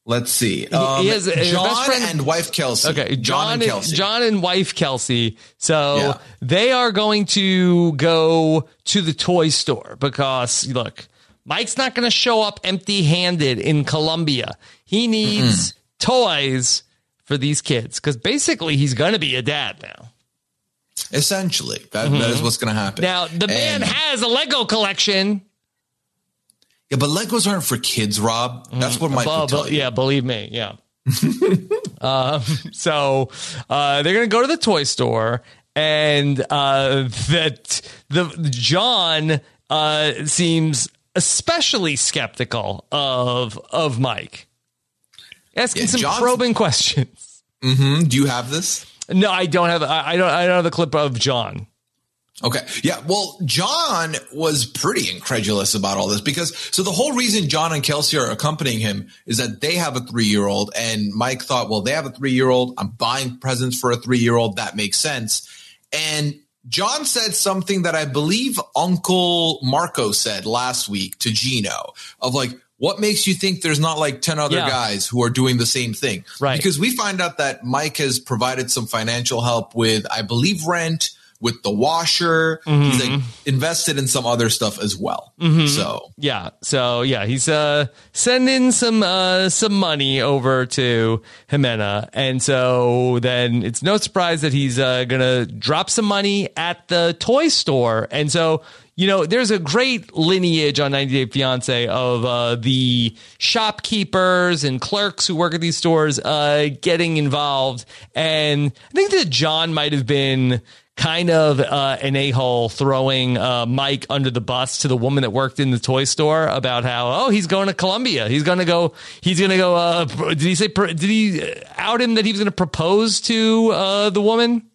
Let's see. Um,
he has a-
John
best friend-
and wife Kelsey.
Okay, John,
and
and
Kelsey.
John and wife Kelsey. So
Yeah.
they are going to go to the toy store because look, Mike's not going to show up empty-handed in Colombia. He needs toys for these kids because basically he's going to be a dad now.
Essentially, that, that is what's going to happen.
Now the man
And-
has a Lego collection.
yeah, but Legos aren't for kids, Rob. That's what Mike
Well,
would tell
but-
you.
yeah, believe me, yeah. um, so uh, they're gonna go to the toy store, and uh, that the John uh, seems especially skeptical of of Mike, asking
Yeah,
some
John's-
probing questions.
hmm Do you have this?
No, I don't have. I, I don't. I don't have the clip of John.
Okay. Yeah. Well, John was pretty incredulous about all this because so the whole reason John and Kelsey are accompanying him is that they have a three year old. And Mike thought, well, they have a three year old. I'm buying presents for a three year old. That makes sense. And John said something that I believe Uncle Marco said last week to Gino of like, what makes you think there's not like 10 other
Yeah.
guys who are doing the same thing?
Right.
Because we find out that Mike has provided some financial help with, I believe, rent, with the washer. He's like invested in some other stuff as well. So
Yeah. So yeah, he's uh sending some uh some money over to Jimena. And so then it's no surprise that he's uh gonna drop some money at the toy store. And so you know, there's a great lineage on 90 Day Fiance of uh, the shopkeepers and clerks who work at these stores uh, getting involved. And I think that John might have been kind of uh, an a hole throwing uh, Mike under the bus to the woman that worked in the toy store about how oh he's going to Colombia he's going to go he's going to go uh, did he say did he out him that he was going to propose to uh, the woman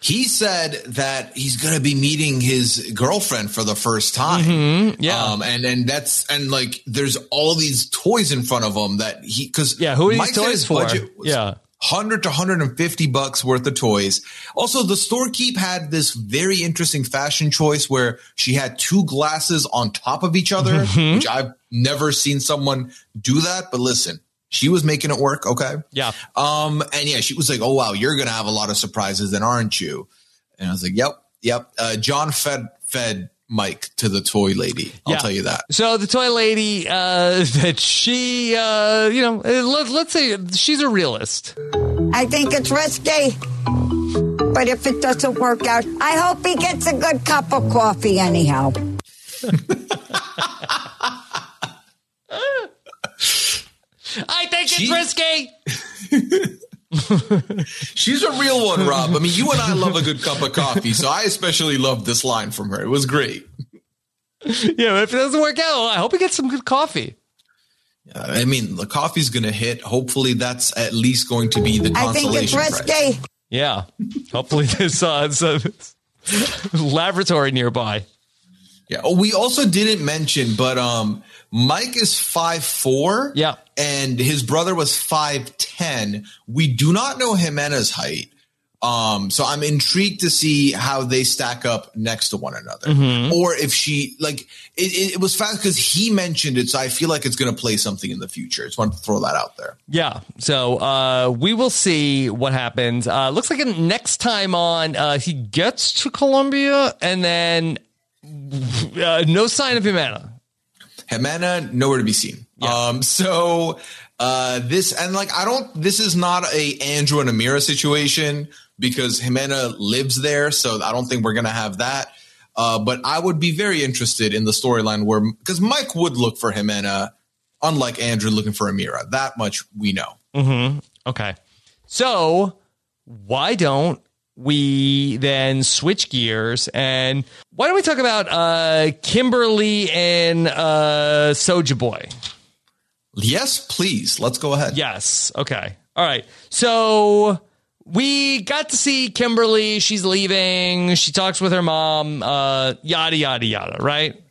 he said that he's going to be meeting his girlfriend for the first time.
Mm-hmm. yeah.
Um, and, and that's, and like, there's all these toys in front of him that he, cause
Yeah, who are these
Mike
toys for? Yeah.
100 to 150 bucks worth of toys. Also, the storekeep had this very interesting fashion choice where she had two glasses on top of each other,
Mm-hmm.
which I've never seen someone do that. But listen, she was making it work. Okay.
yeah
Um, and yeah, she was like, "Oh wow, you're gonna have a lot of surprises, then aren't you?" And I was like, "Yep, yep." Uh, John fed fed Mike to the toy lady. I'll
Yeah.
tell you that.
So the toy lady, uh, that she, uh, you know, uh, let, let's say she's a realist.
I think it's risky. But if it doesn't work out, I hope he gets a good cup of coffee anyhow.
I think
She-
it's risky.
She's a real one, Rob. I mean, you and I love a good cup of coffee, so I especially loved this line from her. It was great.
Yeah, if it doesn't work out, I hope he gets some good coffee.
Uh, I mean, the coffee's gonna hit. Hopefully, that's at least going to be the
I think it's
consolation prize.
risky.
Yeah. Hopefully there's uh, some laboratory nearby.
Yeah. Oh, we also didn't mention, but um, Mike is five four.
Yeah.
And his brother was five ten. We do not know Jimena's height. Um, so I'm intrigued to see how they stack up next to one another,
Mm-hmm.
or if she like it. It, was fast because he mentioned it, so I feel like it's going to play something in the future. Just wanted to throw that out there.
Yeah. So uh, we will see what happens. Uh, looks like next time on, uh, he gets to Colombia and then uh, no sign of Jimena.
Jimena, nowhere to be seen. Um, so uh, this and like I don't. This is not a Andrew and Amira situation because Jimena lives there, so I don't think we're gonna have that. Uh, but I would be very interested in the storyline where because Mike would look for Jimena, unlike Andrew looking for Amira. That much we know.
Okay. So why don't we then switch gears and why don't we talk about uh, Kimberly and uh, Soja Boy?
Yes, please. Let's go ahead.
Yes. Okay. All right. So we got to see Kimberly. She's leaving. She talks with her mom. Uh, yada yada yada. Right.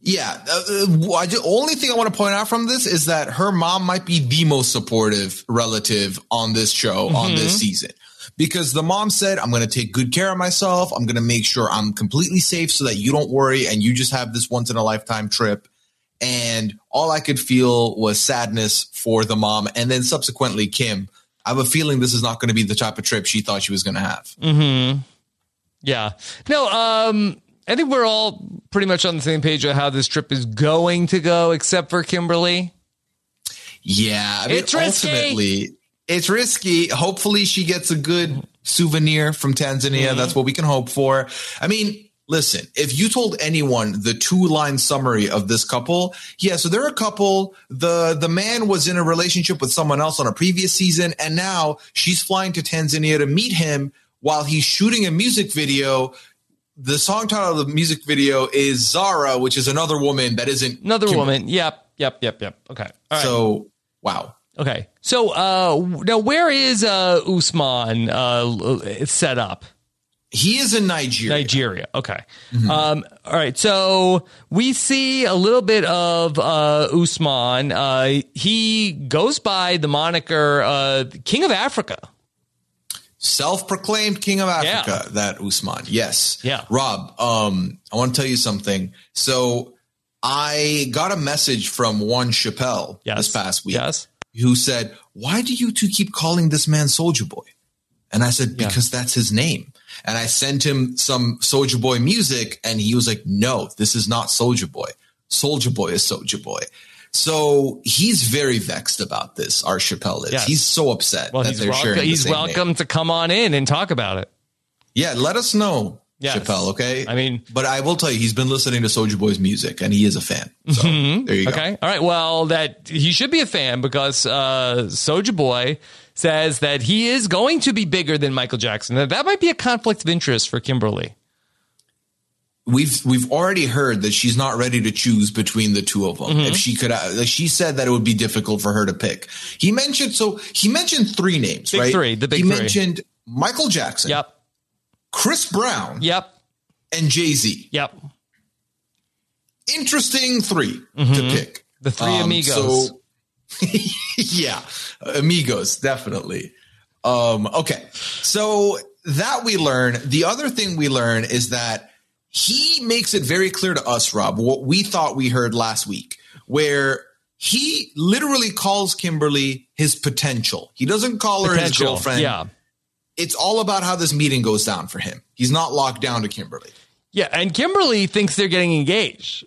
Yeah. Uh, uh, the only thing I want to point out from this is that her mom might be the most supportive relative on this show, on this season. Because the mom said, I'm going to take good care of myself. I'm going to make sure I'm completely safe so that you don't worry and you just have this once in a lifetime trip. And all I could feel was sadness for the mom and then subsequently Kim. I have a feeling this is not going to be the type of trip she thought she was going to have.
Mm-hmm. Yeah. No, um, I think we're all pretty much on the same page of how this trip is going to go, except for Kimberly.
Yeah. I mean,
It's risky.
ultimately, it's risky. Hopefully, she gets a good souvenir from Tanzania.
Mm-hmm.
That's what we can hope for. I mean, listen, if you told anyone the two line summary of this couple, yeah, so they're a couple. The the man was in a relationship with someone else on a previous season, and now she's flying to Tanzania to meet him while he's shooting a music video. The song title of the music video is Zara, which is another woman that isn't
Another woman. Yep. Yep. Yep. Yep. Okay. All right.
So wow.
Okay. So uh now where is uh Usman uh set up?
He is in Nigeria.
Nigeria. Okay. Um all right. So we see a little bit of uh Usman. Uh he goes by the moniker uh King of Africa.
self-proclaimed king of Africa, that Usman. Yes.
Yeah.
Rob, um, I want to tell you something. So I got a message from one Chappelle this past week
Yes.
Who said, why do you two keep calling this man Soldier Boy? And I said, because that's his name. And I sent him some Soldier Boy music and he was like, no, this is not Soldier Boy. Soldier Boy is Soldier Boy. So he's very vexed about this. Our Chappelle is.
Yes.
He's so upset
Well,
that
he's
they're
welcome.
sharing. the
He's
same name.
welcome to come on in and talk about it.
Yeah, let us know,
Yes.
Chappelle. Okay.
I mean,
but I will tell you, he's been listening to Soldier Boy's music, and he is a fan. So there you go.
Okay. All right. Well, that he should be a fan because uh, Soldier Boy says that he is going to be bigger than Michael Jackson. That that might be a conflict of interest for Kimberly.
We've we've already heard that she's not ready to choose between the two of them.
Mhm.
If she could, uh, like she said that it would be difficult for her to pick. He mentioned so he mentioned three names,
Big
right?
three, the big
he
three.
mentioned Michael Jackson.
Yep.
Chris Brown.
Yep.
And Jay Z.
Yep.
Interesting 3 to
Mhm.
pick.
The three
Um,
amigos.
so- yeah, amigos, definitely. Um, okay, so that we learn. The other thing we learn is that he makes it very clear to us, Rob, what we thought we heard last week, where he literally calls Kimberly his potential. He doesn't call her his girlfriend.
yeah.
It's all about how this meeting goes down for him. He's not locked down to Kimberly.
Yeah, and Kimberly thinks they're getting engaged.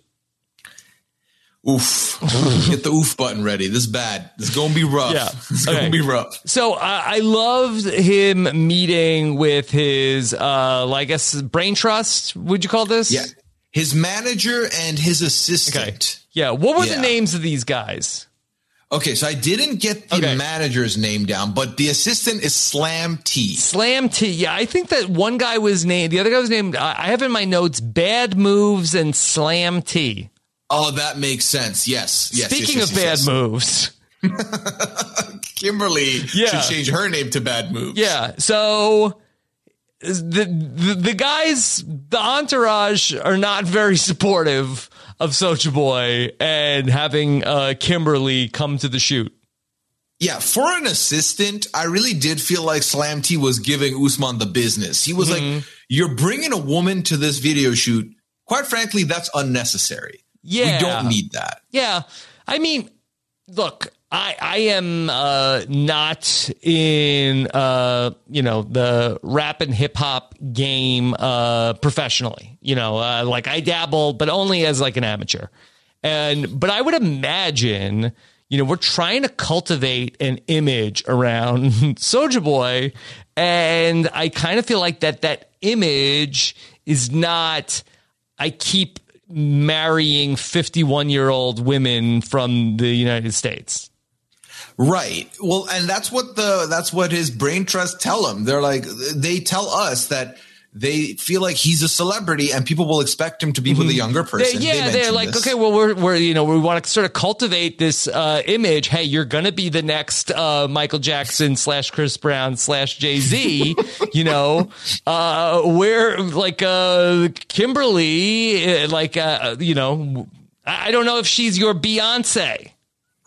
Oof. Get the oof button ready. This is bad. This is going to be rough.
Yeah.
It's
Okay.
going to be rough.
So I I loved him meeting with his, uh, like, I guess, brain trust. Would you call this?
Yeah. His manager and his assistant.
Yeah. What were
Yeah.
the names of these guys?
Okay, so I didn't get the manager's name down, but the assistant is Slam T.
Slam T. Yeah, I think that one guy was named. The other guy was named. I have in my notes Bad Moves and Slam T.
Oh, that makes sense. Yes. Yes.
Speaking
yes,
of
yes,
bad
yes.
moves,
Kimberly
Yeah.
should change her name to Bad Moves.
yeah. So the, the the guys, the entourage, are not very supportive of Soja Boy and having uh, Kimberly come to the shoot.
Yeah, for an assistant, I really did feel like Slam T was giving Usman the business. He was
Mm-hmm.
like, "You're bringing a woman to this video shoot. Quite frankly, that's unnecessary.
Yeah.
we don't need that."
Yeah. I mean, look, I I am uh not in uh you know the rap and hip hop game uh professionally. You know, uh, like I dabble but only as like an amateur. And but I would imagine you know, we're trying to cultivate an image around Soja Boy, and I kind of feel like that that image is not. I keep marrying 51 year old women from the United States.
Right. Well, and that's what the that's what his brain trust tell him. They're like they tell us that they feel like he's a celebrity and people will expect him to be with a younger
Mm-hmm.
Person. They
yeah, they're like,
this.
okay, well, we're, we're, you know, we want to sort of cultivate this uh, image. Hey, you're going to be the next uh, Michael Jackson slash Chris Brown slash Jay Z. you know, uh, we're like uh, Kimberly, uh, like, uh, you know, I don't know if she's your Beyonce.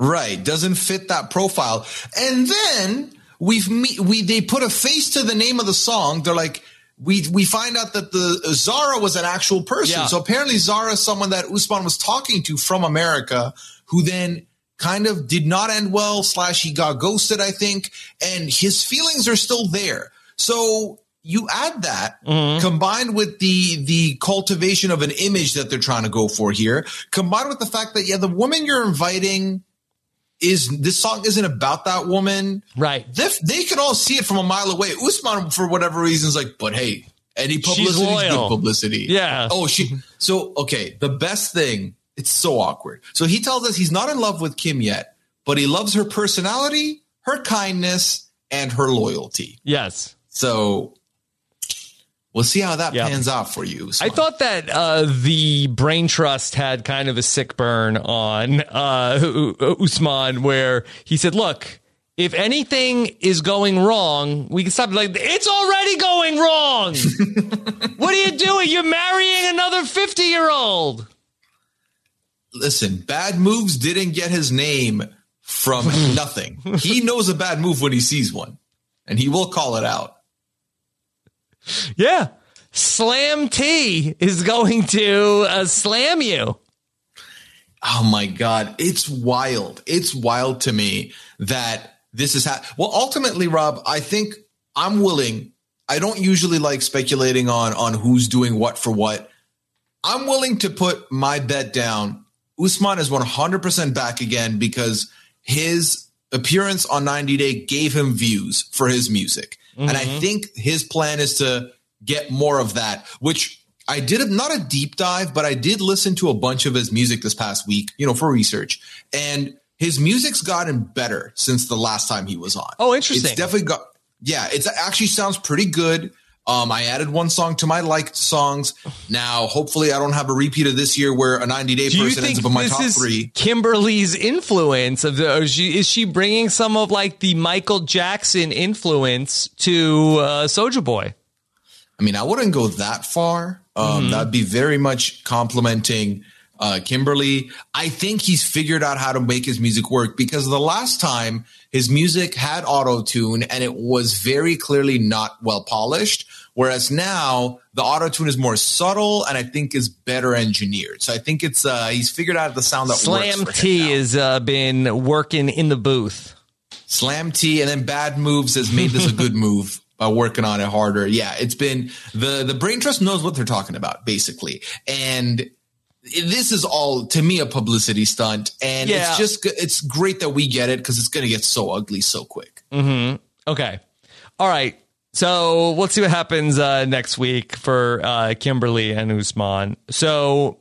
Right. Doesn't fit that profile. And then we've me- we they put a face to the name of the song. They're like, we we find out that the uh, Zara was an actual person.
Yeah.
So apparently Zara is someone that Usman was talking to from America, who then kind of did not end well. Slash, he got ghosted, I think, and his feelings are still there. So you add that mm-hmm. combined with the the cultivation of an image that they're trying to go for here, combined with the fact that yeah, the woman you're inviting is this song isn't about that woman.
Right.
They, they can all see it from a mile away. Usman, for whatever reason, is like, but hey, any publicity is good publicity.
Yeah.
Oh, she. So okay, the best thing. It's so awkward. So he tells us he's not in love with Kim yet, but he loves her personality, her kindness, and her loyalty.
Yes.
So we'll see how that
Yeah.
pans out for you.
I thought that uh, the brain trust had kind of a sick burn on uh, Usman, where he said, "Look, if anything is going wrong, we can stop." Like it's already going wrong. what are you doing? You're marrying another fifty-year-old.
Listen, bad moves didn't get his name from nothing. He knows a bad move when he sees one, and he will call it out.
Yeah, Slam T is going to uh, slam you.
Oh my God. It's wild. It's wild to me that this is ha- well, ultimately, Rob, I think I'm willing. I don't usually like speculating on, on who's doing what for what. I'm willing to put my bet down. Usman is 100% back again because his appearance on 90 Day gave him views for his music. And I
Mhm.
think his plan is to get more of that, which I did a, not a deep dive, but I did listen to a bunch of his music this past week, you know, for research. And his music's gotten better since the last time he was on.
Oh, interesting.
It's definitely got, yeah, it actually sounds pretty good. Um, I added one song to my liked songs. Now, hopefully, I don't have a repeat of this year where a 90 day person ends up in my top
is
three.
Kimberly's influence of the? Is she, is she bringing some of like the Michael Jackson influence to uh, Soldier Boy?
I mean, I wouldn't go that far. Um,
Mhm.
That'd be very much complimenting uh, Kimberly. I think he's figured out how to make his music work because the last time his music had auto tune and it was very clearly not well polished. Whereas now the auto tune is more subtle and I think is better engineered. So I think it's uh, he's figured out the sound that
Slam
works. For him.
T has uh, been working in the booth.
Slam T and then Bad Moves has made this a good move by working on it harder. Yeah, it's been the the brain trust knows what they're talking about basically, and this is all to me a publicity stunt, and
Yeah.
it's just it's great that we get it because it's going to get so ugly so quick.
hmm Okay. All right. So let's see what happens uh, next week for uh, Kimberly and Usman. So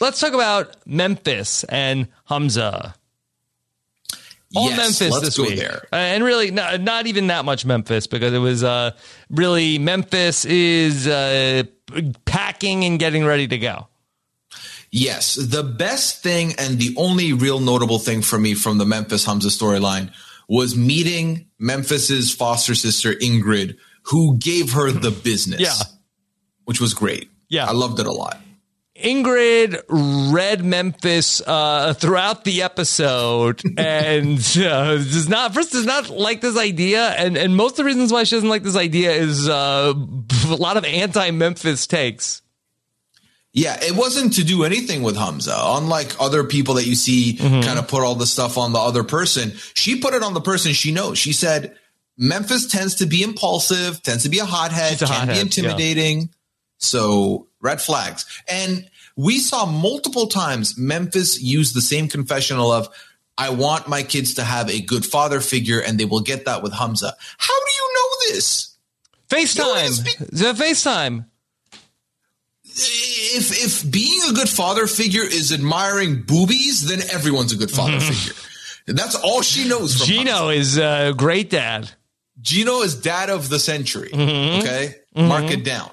let's talk about Memphis and Hamza. All
Yes,
Memphis
let's
this
go
week,
there.
Uh, and really not, not even that much Memphis because it was uh, really Memphis is uh, packing and getting ready to go.
Yes, the best thing and the only real notable thing for me from the Memphis Hamza storyline was meeting Memphis's foster sister Ingrid, who gave her the business.
Yeah.
which was great.
Yeah,
I loved it a lot.
Ingrid read Memphis uh, throughout the episode and uh, does not first does not like this idea, and and most of the reasons why she doesn't like this idea is uh, a lot of anti Memphis takes.
Yeah, it wasn't to do anything with Hamza. Unlike other people that you see
Mm-hmm.
kind of put all the stuff on the other person, she put it on the person she knows. She said Memphis tends to be impulsive, tends to be a hothead,
a
can
hothead,
be intimidating. So red flags. And we saw multiple times Memphis use the same confessional of, I want my kids to have a good father figure and they will get that with Hamza. How do you know this?
FaceTime. The FaceTime.
If if being a good father figure is admiring boobies, then everyone's a good father figure. That's all she knows. From
Gino is a great dad.
Gino is dad of the century.
Mhm.
Okay,
Mhm.
mark it down.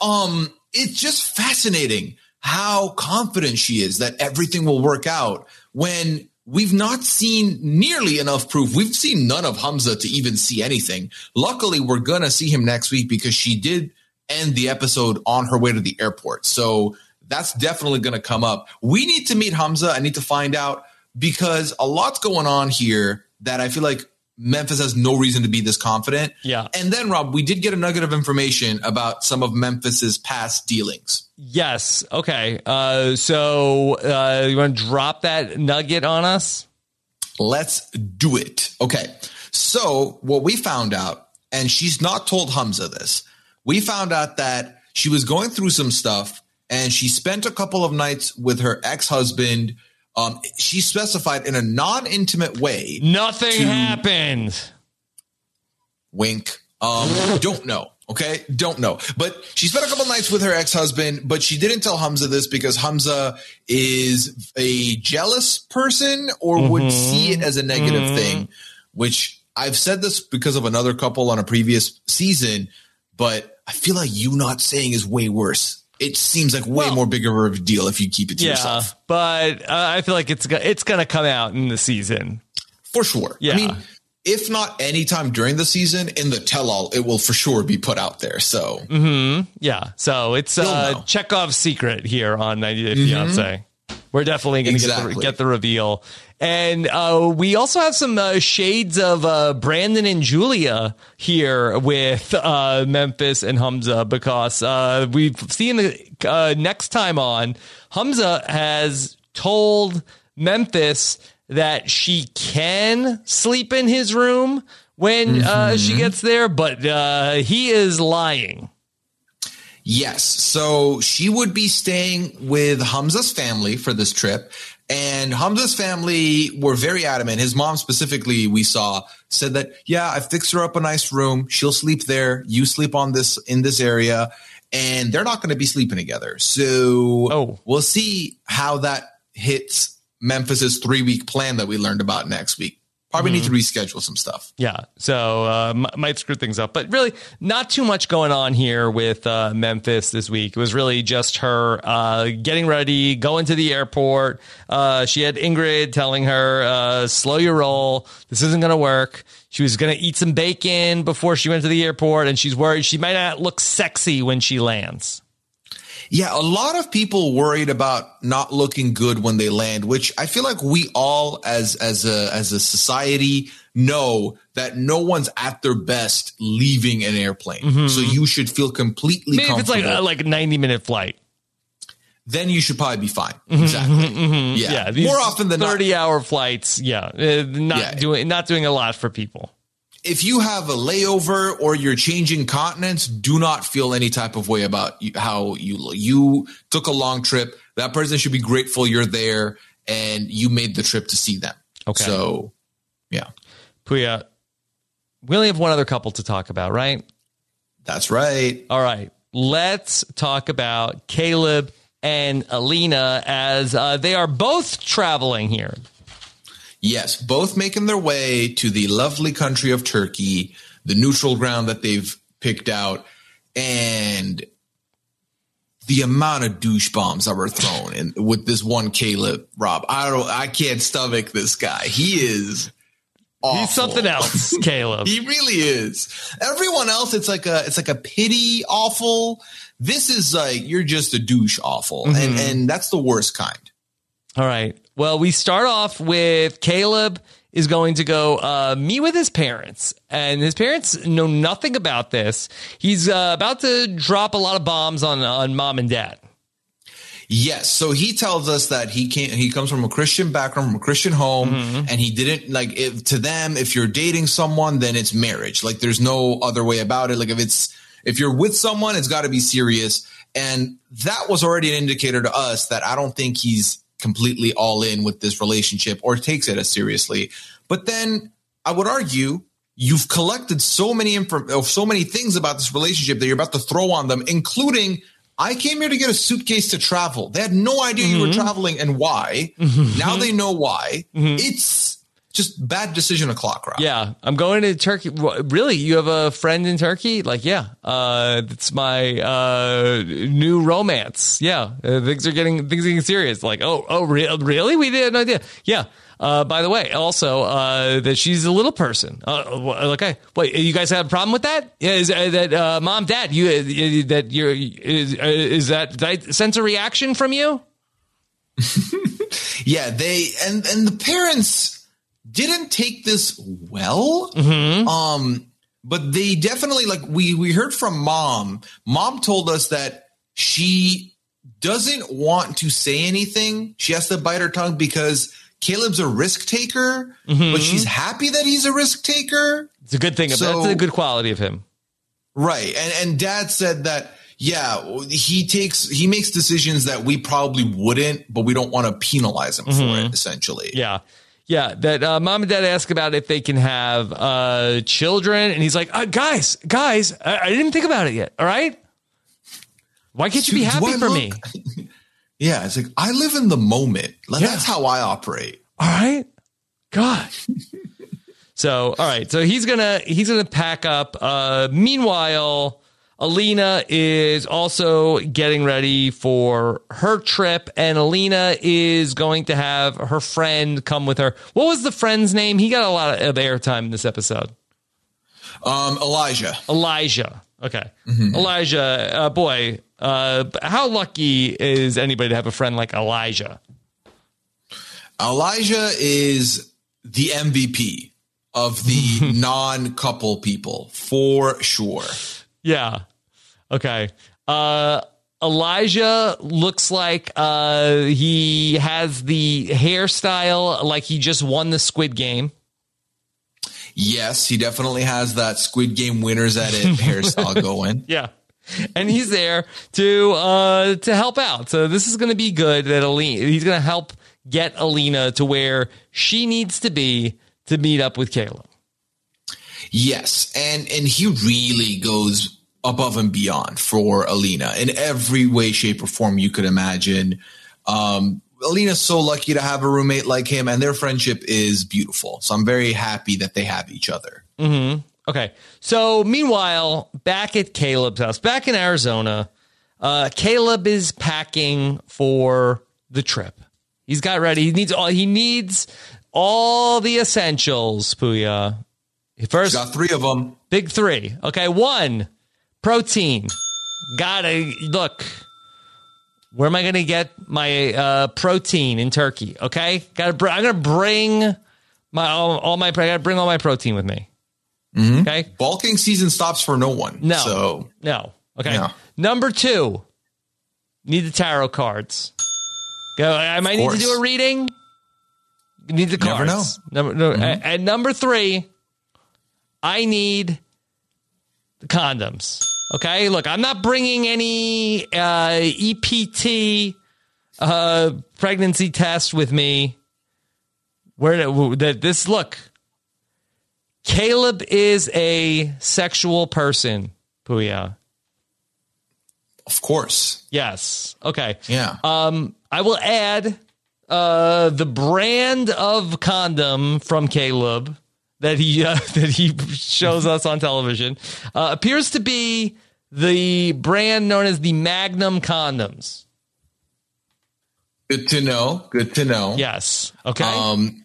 Um, it's just fascinating how confident she is that everything will work out when we've not seen nearly enough proof. We've seen none of Hamza to even see anything. Luckily, we're gonna see him next week because she did end the episode on her way to the airport. So that's definitely gonna come up. We need to meet Hamza. I need to find out because a lot's going on here that I feel like Memphis has no reason to be this confident.
Yeah.
And then, Rob, we did get a nugget of information about some of Memphis's past dealings.
Yes. Okay. Uh, so uh, you want to drop that nugget on us?
Let's do it. Okay. So what we found out, and she's not told Hamza this, we found out that she was going through some stuff and she spent a couple of nights with her ex-husband. Um, she specified in a non-intimate way.
Nothing
to-
happened.
Wink. Um, don't know. Okay, don't know. But she spent a couple nights with her ex-husband, but she didn't tell Hamza this because Hamza is a jealous person or would see it as a negative thing. Which I've said this because of another couple on a previous season, but I feel like you not saying is way worse. It seems like way more bigger of a deal if you keep it to
Yeah,
yourself.
but uh, I feel like it's it's going to come out in the season.
For sure.
Yeah.
I mean, if not anytime during the season, in the tell-all, it will for sure be put out there. So Hmm.
Yeah, so it's
You'll
uh,
know.
Chekhov's secret here on 90 Day Fiance. We're definitely going to get, the,
Exactly.
get the reveal. And uh, we also have some uh, shades of uh, Brandon and Julia here with uh, Memphis and Hamza because uh, we've seen the uh, next time on, Hamza has told Memphis that she can sleep in his room when uh, she gets there, but uh, he is lying.
Yes. So she would be staying with Hamza's family for this trip. And Hamza's family were very adamant. His mom specifically, we saw, said that, yeah, I fixed her up a nice room. She'll sleep there. You sleep on this, in this area. And they're not going to be sleeping together. So
Oh.
we'll see how that hits Memphis's three week plan that we learned about next week. Probably need to reschedule some stuff.
Yeah, so uh, m- might screw things up, but really not too much going on here with uh, Memphis this week. It was really just her uh, getting ready, going to the airport. Uh, she had Ingrid telling her, uh, "Slow your roll. This isn't going to work." She was going to eat some bacon before she went to the airport, and she's worried she might not look sexy when she lands.
Yeah, a lot of people worried about not looking good when they land, which I feel like we all as as a as a society know that no one's at their best leaving an airplane. Mm-hmm. So you should feel completely
Maybe if it's like a, like a ninety minute flight.
then you should probably be fine. Mm-hmm, exactly. Mm-hmm,
yeah. Yeah,
More often than not,
thirty hour flights. Yeah, uh, not
Yeah.
doing not doing a lot for people.
If you have a layover or you're changing continents, do not feel any type of way about how you. You took a long trip. That person should be grateful you're there and you made the trip to see them.
Okay.
So, yeah,
Puya, we only have one other couple to talk about, right?
that's right.
All right. Let's talk about Caleb and Alina as uh, they are both traveling here.
Yes, both making their way to the lovely country of Turkey, the neutral ground that they've picked out, and the amount of douche bombs that were thrown in with this one Caleb Rob. I don't I can't stomach this guy. He is awful.
He's something else, Caleb.
He really is. Everyone else, it's like a it's like a pity awful. This is like you're just a douche awful, and mm-hmm. and that's the worst kind.
All right. Well, we start off with Caleb is going to go uh, meet with his parents, and his parents know nothing about this. He's uh, about to drop a lot of bombs on on mom and dad.
Yes. So he tells us that he can't, he comes from a Christian background, from a Christian home, and he didn't like if to them, if you're dating someone, then it's marriage. Like there's no other way about it. Like if it's, if you're with someone, it's got to be serious. And that was already an indicator to us that I don't think he's completely all in with this relationship or takes it as seriously. But then I would argue you've collected so many info, oh, so many things about this relationship that you're about to throw on them, including I came here to get a suitcase to travel. They had no idea you were mm-hmm. traveling and why. Mm-hmm. Now they know why. Mm-hmm. It's just bad decision o'clock, Rob.
Yeah, I'm going to Turkey. Really, you have a friend in Turkey? Like, yeah, uh, it's my uh, new romance. Yeah, uh, things are getting things are getting serious. Like, oh, oh, re- really? We had no idea. Yeah. Uh, by the way, also uh, that she's a little person. Uh, okay, wait, you guys have a problem with that? Yeah, is uh, that uh, mom, dad? You uh, that you're is, uh, is that did I sense a reaction from you?
Yeah, they and and the parents didn't take this well.
Mm-hmm.
Um, but they definitely like we we heard from mom. Mom told us that she doesn't want to say anything. She has to bite her tongue because Caleb's a risk taker,
Mm-hmm.
but she's happy that he's a risk taker.
It's a good thing.
So-
That's a good quality of him.
Right. And and dad said that yeah, he takes he makes decisions that we probably wouldn't, but we don't want to penalize him for it essentially.
Mm-hmm. Yeah. Yeah, that uh, mom and dad ask about if they can have uh, children, and he's like, uh, "Guys, guys, I, I didn't think about it yet. All right, why can't you be happy for
look-
me?
Yeah, it's like I live in the moment. Like,
Yeah.
That's how I operate.
All right, God." so, all right, so he's gonna he's gonna pack up. Uh, meanwhile, Alina is also getting ready for her trip, and Alina is going to have her friend come with her. What was the friend's name? He got a lot of airtime in this episode.
Um, Elijah.
Elijah. Okay. Elijah, uh, boy, uh, how lucky is anybody to have a friend like Elijah?
Elijah is the MVP of the non-couple people for sure.
Yeah. Okay. Uh, Elijah looks like uh, he has the hairstyle like he just won the Squid Game.
Yes, he definitely has that Squid Game winners at it hairstyle going.
Yeah. And he's there to uh to help out. So this is going to be good that Alina he's going to help get Alina to where she needs to be to meet up with Caleb.
Yes, and and he really goes above and beyond for Alina in every way, shape, or form you could imagine. Um, Alina's so lucky to have a roommate like him, and their friendship is beautiful. So I'm very happy that they have each other.
Mm-hmm. Okay. So meanwhile, back at Caleb's house, back in Arizona, uh, Caleb is packing for the trip. He's got ready. He needs all. He needs all the essentials. Puya. First,
got three of them.
Big three. Okay. One, protein. Gotta look. Where am I to get my uh, protein in Turkey? Okay. Got to. Br- I'm to bring my all, all my. I got to bring all my protein with me. Okay.
Bulking season stops for no one.
No.
So
No. Okay.
Yeah.
Number two, need the tarot cards. Go. I might need to do a reading. Need the
Never
cards. Number, no, and number three, I need the condoms. Okay. Look, I'm not bringing any uh, EPT uh, pregnancy test with me. Where that this look, Caleb is a sexual person. Puya.
of course.
Yes. Okay.
Yeah.
Um, I will add uh, the brand of condom from Caleb that he uh, that he shows us on television uh, appears to be the brand known as the Magnum condoms.
Good to know. Good to know.
Yes. Okay.
Um,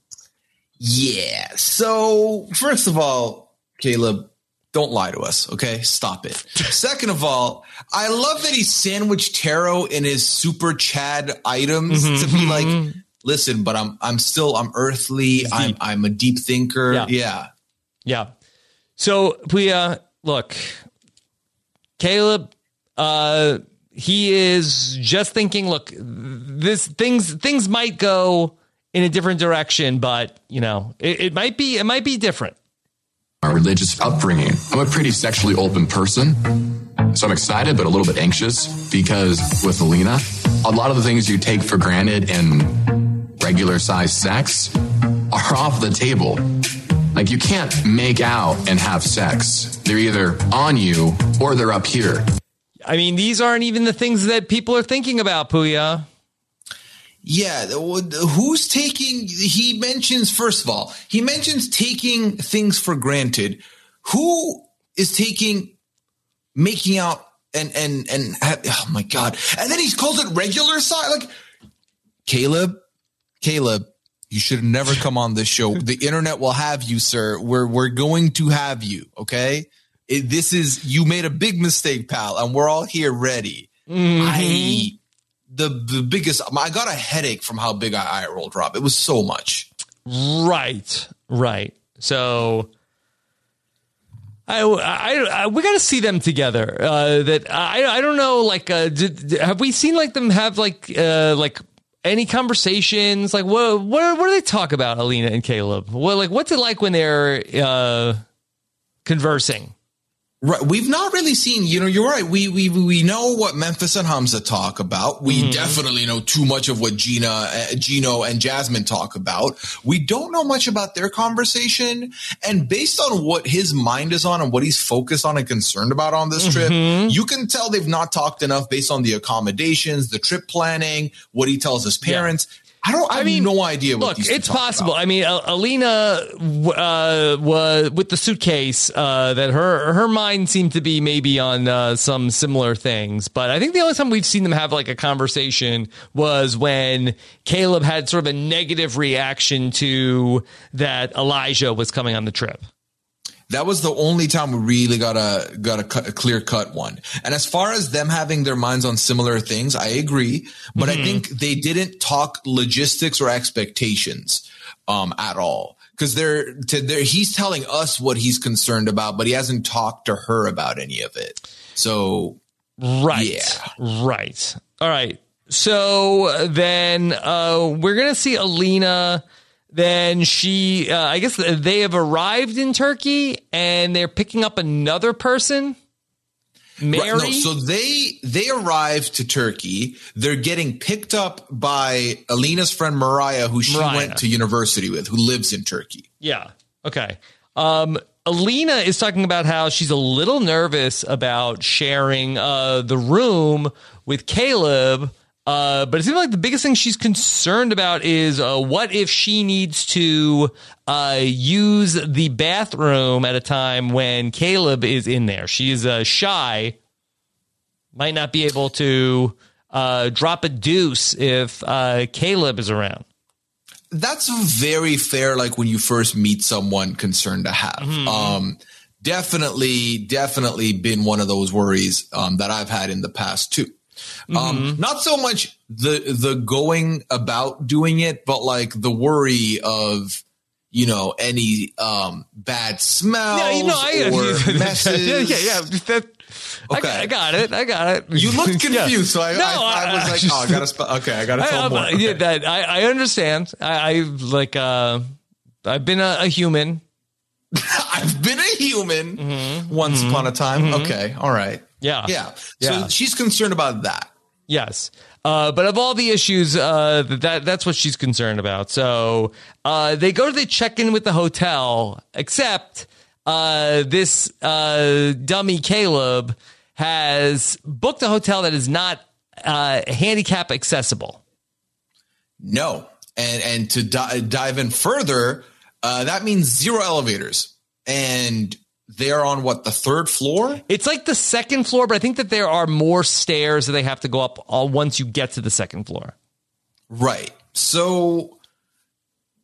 yeah. So, first of all, Caleb, don't lie to us, okay? Stop it. Second of all, I love that he sandwiched tarot in his super Chad items
Mm-hmm,
to be like, listen, but I'm I'm still I'm earthly. I'm I'm a deep thinker.
Yeah.
Yeah.
Yeah. So Puya, look, Caleb, uh, he is just thinking, look, this things things might go in a different direction, but you know, it, it might be it might be different.
our religious upbringing. I'm a pretty sexually open person, so I'm excited but a little bit anxious because with Alina, a lot of the things you take for granted in regular size sex are off the table. Like you can't make out and have sex. They're either on you or they're up here.
I mean, these aren't even the things that people are thinking about, Puya.
Yeah, who's taking? He mentions first of all, he mentions taking things for granted. Who is taking, making out and and and oh my god! And then he calls it regular size. Like Caleb, Caleb, you should have never come on this show. The internet will have you, sir. We're we're going to have you. Okay, it, this is you made a big mistake, pal, and we're all here ready. I the the biggest. I got a headache from how big I eye rolled, Rob. It was so much.
Right, right. So I, I, I we got to see them together. Uh, that I, I don't know. Like, uh, did, have we seen like them have like, uh, like any conversations? Like, what, what, what do they talk about, Alina and Caleb? Well, like, what's it like when they're uh, conversing?
Right. We've not really seen, you know, you're right. We, we, we know what Memphis and Hamza talk about. We mm-hmm. definitely know too much of what Gina, uh, Gino and Jasmine talk about. We don't know much about their conversation. And based on what his mind is on and what he's focused on and concerned about on this trip, mm-hmm. you can tell they've not talked enough based on the accommodations, the trip planning, what he tells his parents. Yeah. I don't. I, I mean, no idea.
look, it's possible. About. I mean, Alina uh, was with the suitcase. Uh, that her her mind seemed to be maybe on uh, some similar things. But I think the only time we've seen them have like a conversation was when Caleb had sort of a negative reaction to that Elijah was coming on the trip
that was the only time we really got a got a, cut, a, clear cut one. And as far as them having their minds on similar things, I agree, but mm-hmm. I think they didn't talk logistics or expectations um, at all because they're, to, he's telling us what he's concerned about, but he hasn't talked to her about any of it. So
right, yeah, right, all right. So then uh, we're gonna see Alina then she, uh, I guess they have arrived in Turkey and they're picking up another person. Mary. Right, no,
so they they arrived to Turkey. They're getting picked up by Alina's friend Mariah, who she Mariah. went to university with, who lives in Turkey.
Yeah. Okay. Um, Alina is talking about how she's a little nervous about sharing uh, the room with Caleb uh, but it seems like the biggest thing she's concerned about is uh, what if she needs to uh, use the bathroom at a time when Caleb is in there. She is uh, shy, might not be able to uh, drop a deuce if uh, Caleb is around.
That's very fair. Like when you first meet someone, concerned to have. Mm-hmm. Um, definitely, definitely been one of those worries um, that I've had in the past too. Um, mm-hmm. Um, not so much the the going about doing it, but like the worry of you know any um bad smells yeah, you know, I, or messes.
yeah, yeah, yeah. That, okay. I, I, got it. I got it.
You looked confused, yeah. so I, no, I, I, was like, just, oh, I gotta. Sp- okay, I gotta tell more. Okay.
Yeah, that I, I understand. I, I like. uh I've been a, a human.
I've been a human mm-hmm. once mm-hmm. upon a time. Mm-hmm. Okay, all right.
Yeah.
Yeah. So yeah. she's concerned about that.
Yes. Uh, but of all the issues, uh, that that's what she's concerned about. So uh, they go to the check in with the hotel, except uh, this uh, dummy Caleb has booked a hotel that is not uh, handicap accessible.
No, and and to di- dive in further, that means zero elevators, and they're on what the third floor?
It's like the second floor but i think that there are more stairs that they have to go up all once you get to the second floor.
Right. So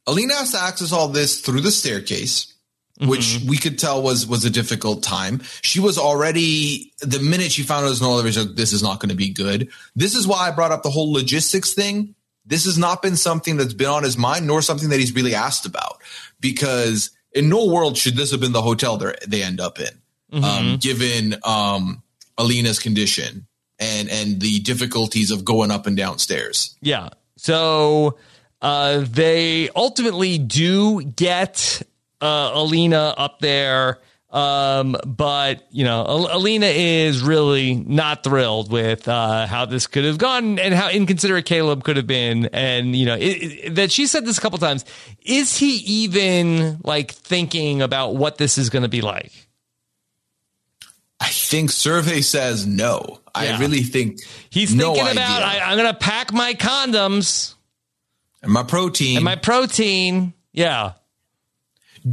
alina has to access all this through the staircase mm-hmm. which we could tell was was a difficult time. She was already the minute she found out there's no elevator like, this is not going to be good. This is why i brought up the whole logistics thing. This has not been something that's been on his mind nor something that he's really asked about because in no world should this have been the hotel they end up in, mm-hmm. um, given um, Alina's condition and and the difficulties of going up and downstairs.
Yeah. So uh, they ultimately do get uh, Alina up there um, but you know, Alina is really not thrilled with uh, how this could have gone and how inconsiderate Caleb could have been. And you know, it, it, that she said this a couple times. Is he even like thinking about what this is going to be like?
I think survey says no. Yeah. I really think
he's no thinking about. I, I'm going to pack my condoms
and my protein
and my protein. Yeah.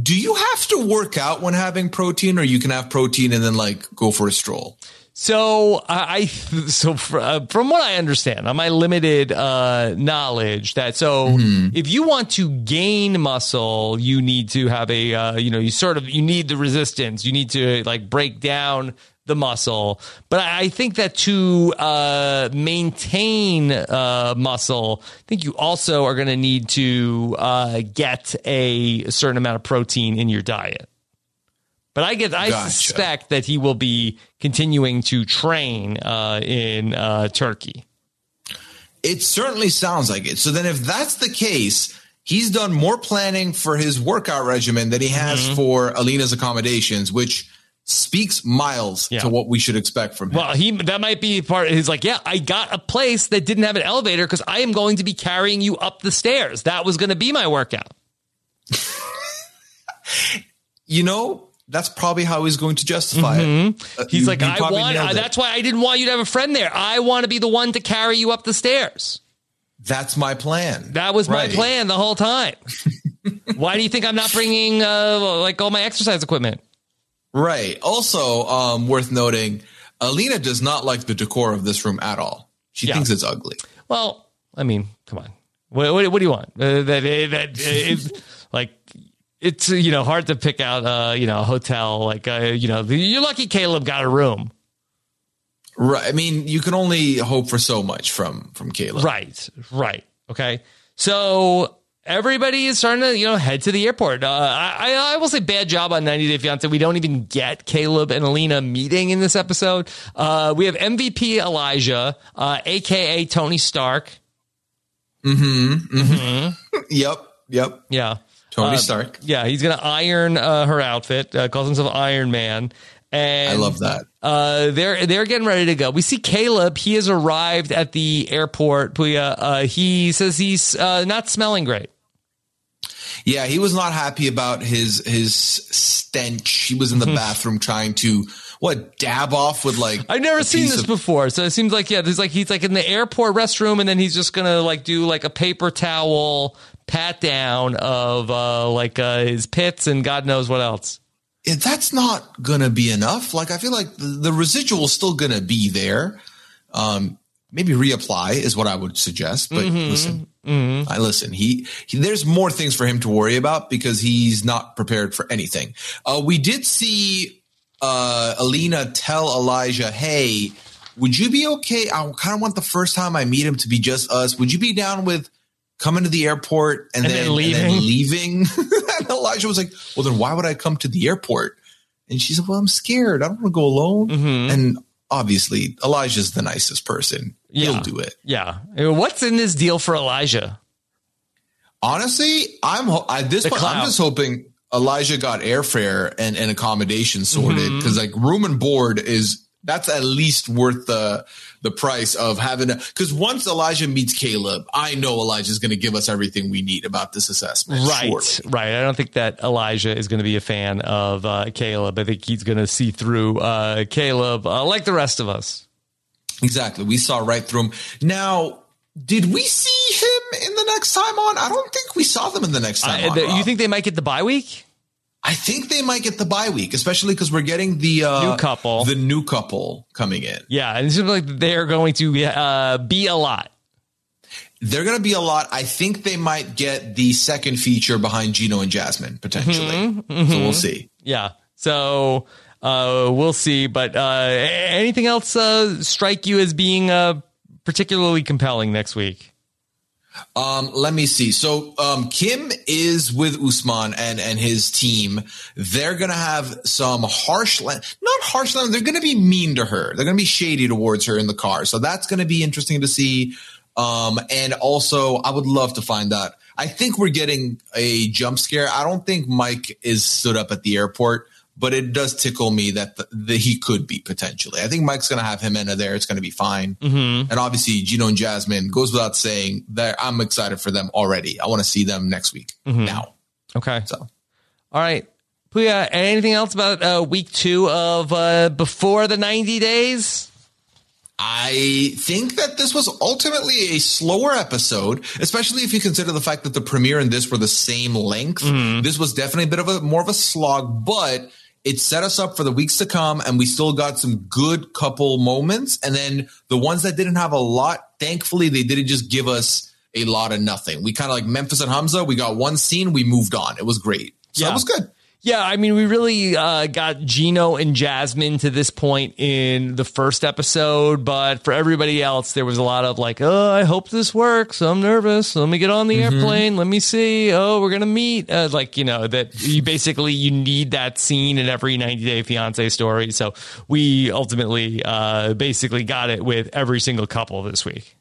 Do you have to work out when having protein, or you can have protein and then like go for a stroll?
So I, I so uh, from what I understand, on my limited uh, knowledge, that so
Mm-hmm.
if you want to gain muscle, you need to have a uh, you know you sort of you need the resistance. You need to like break down the muscle. But I think that to uh, maintain uh, muscle, I think you also are going to need to uh, get a certain amount of protein in your diet. But I get, I
Gotcha.
suspect that he will be continuing to train uh, in uh, Turkey.
It certainly sounds like it. So then, if that's the case, he's done more planning for his workout regimen than he has
Mm-hmm.
for Alina's accommodations, which speaks miles
Yeah.
to what we should expect from him.
Well, he that might be part. He's like, yeah, I got a place that didn't have an elevator because I am going to be carrying you up the stairs. That was going to be my workout.
you know, that's probably how he's going to justify it. Uh,
Mm-hmm. He's
you-
like,
you
I want.
nailed
uh, that's why I didn't want you to have a friend there. I want to be the one to carry you up the stairs.
That's my plan.
That was my plan the whole time. why do you think I'm not bringing uh, like all my exercise equipment?
Right. Also, um, worth noting, Alina does not like the decor of this room at all. She
Yeah.
thinks it's ugly.
Well, I mean, come on. What, what, what do you want? Uh, that that uh, it's like it's uh, you know hard to pick out uh you know a hotel like uh, you know you're lucky Caleb got a room
Right. I mean, you can only hope for so much from from Caleb.
right right okay so everybody is starting to you know head to the airport uh, I I I will say bad job on 90 Day Fiance we don't even get Caleb and Alina meeting in this episode uh we have MVP Elijah uh aka Tony Stark Mhm.
Yep. Yep.
yeah
Tony
Uh,
Stark.
Yeah, he's gonna iron uh, her outfit. Uh, calls himself Iron Man. And
I love that.
Uh, they're they're getting ready to go. We see Caleb. He has arrived at the airport. Puya. Uh, he says he's uh, not smelling great.
Yeah, he was not happy about his his stench. He was in the bathroom trying to what dab off with like.
I've never seen this
of-
before. So it seems like yeah, there's like he's like in the airport restroom, and then he's just gonna like do like a paper towel pat down of uh, like uh, his pits and God knows what else.
Yeah, that's not gonna be enough. Like I feel like the, the residual is still gonna be there. Um, maybe reapply is what I would suggest. But
Mm-hmm.
listen, I listen. He, he there's more things for him to worry about because he's not prepared for anything. Uh, we did see uh, Alina tell Elijah, "Hey, would you be okay? I kind of want the first time I meet him to be just us. Would you be down with?" Coming to the airport and,
And
then,
then leaving?
and then leaving. and Elijah was like, "Well, then why would I come to the airport?" And she said, "Well, I'm scared. I don't want to go alone."
Mm-hmm.
And obviously, Elijah's the nicest person. He'll do it.
Yeah. What's in this deal for Elijah?
Honestly, I'm at this
The
point. I'm just hoping Elijah got airfare and, and accommodation sorted
Mm-hmm.
because like room and board is that's at least worth the the price of having because once Elijah meets Caleb, I know Elijah's going to give us everything we need about this assessment.
Right,
surely.
right. I don't think that Elijah is going to be a fan of uh, Caleb. I think he's going to see through uh, Caleb uh, like the rest of us.
Exactly. We saw right through him. Now, did we see him in the next time on? I don't think we saw them in the next time
I-
on.
you
Rob.
think they might get the bye week?
I think they might get the bye week, especially because we're getting the uh,
New couple.
the new couple coming in.
Yeah, and it seems like they're going to uh, be a lot.
They're going to be a lot. I think they might get the second feature behind Gino and Jasmine potentially.
Mm-hmm,
So we'll see.
Yeah. So uh, we'll see. But uh, anything else uh, strike you as being uh, particularly compelling next week?
Um, let me see. So um, Kim is with Usman and and his team. They're gonna have some harsh, la- not harsh. la- They're gonna be mean to her. They're gonna be shady towards her in the car. So that's gonna be interesting to see. Um, and also, I would love to find out. I think we're getting a jump scare. I don't think Mike is stood up at the airport, but it does tickle me that the, the, he could be potentially. I think Mike's going to have him in there. It's going to be fine. And obviously, Gino and Jasmine goes without saying that I'm excited for them already. I want to see them next week now.
Okay.
So
All right. Puya, anything else about uh, week two of uh, before the 90 days?
I think that this was ultimately a slower episode, especially if you consider the fact that the premiere and this were the same length. This was definitely a bit of a more of a slog, but it set us up for the weeks to come and we still got some good couple moments. And then the ones that didn't have a lot, thankfully, they didn't just give us a lot of nothing. We kind of like Memphis and Hamza. We got one scene, we moved on. It was great. So
Yeah.
it was good.
Yeah, I mean, we really uh, got Gino and Jasmine to this point in the first episode, but for everybody else, there was a lot of like, oh, I hope this works. I'm nervous. Let me get on the airplane. Let me see. Oh, we're gonna meet. Uh, like, you know, that you basically you need that scene in every 90 Day Fiance story. So we ultimately, uh, basically got it with every single couple this week.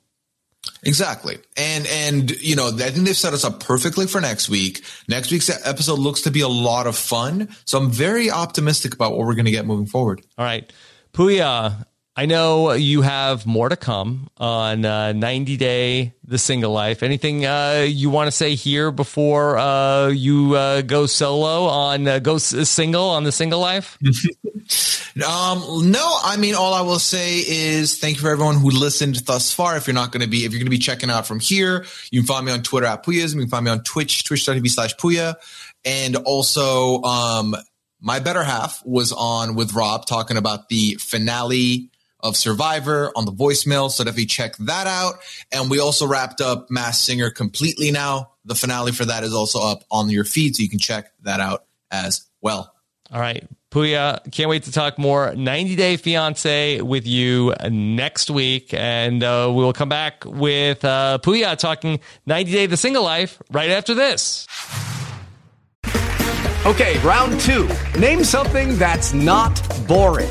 Exactly. And, and, you know, I think they've set us up perfectly for next week. Next week's episode looks to be a lot of fun. So I'm very optimistic about what we're going to get moving forward.
All right. Puya, I know you have more to come on uh, 90 Day The Single Life. Anything uh, you want to say here before uh, you uh, go solo on, uh, go s- single on The Single Life?
Um, no, I mean, all I will say is thank you for everyone who listened thus far. If you're not going to be, if you're going to be checking out from here, you can find me on Twitter at Puyas. You can find me on Twitch, twitch.tv slash Puya. And also, um, my better half was on with Rob talking about the finale of Survivor on the voicemail. So definitely check that out. And we also wrapped up Masked Singer completely now. The finale for that is also up on your feed. So you can check that out as well.
All right. Puya, can't wait to talk more 90 Day Fiance with you next week. And uh, we'll come back with uh, Puya talking 90 Day The Single Life right after this.
Okay, round two. Name something that's not boring.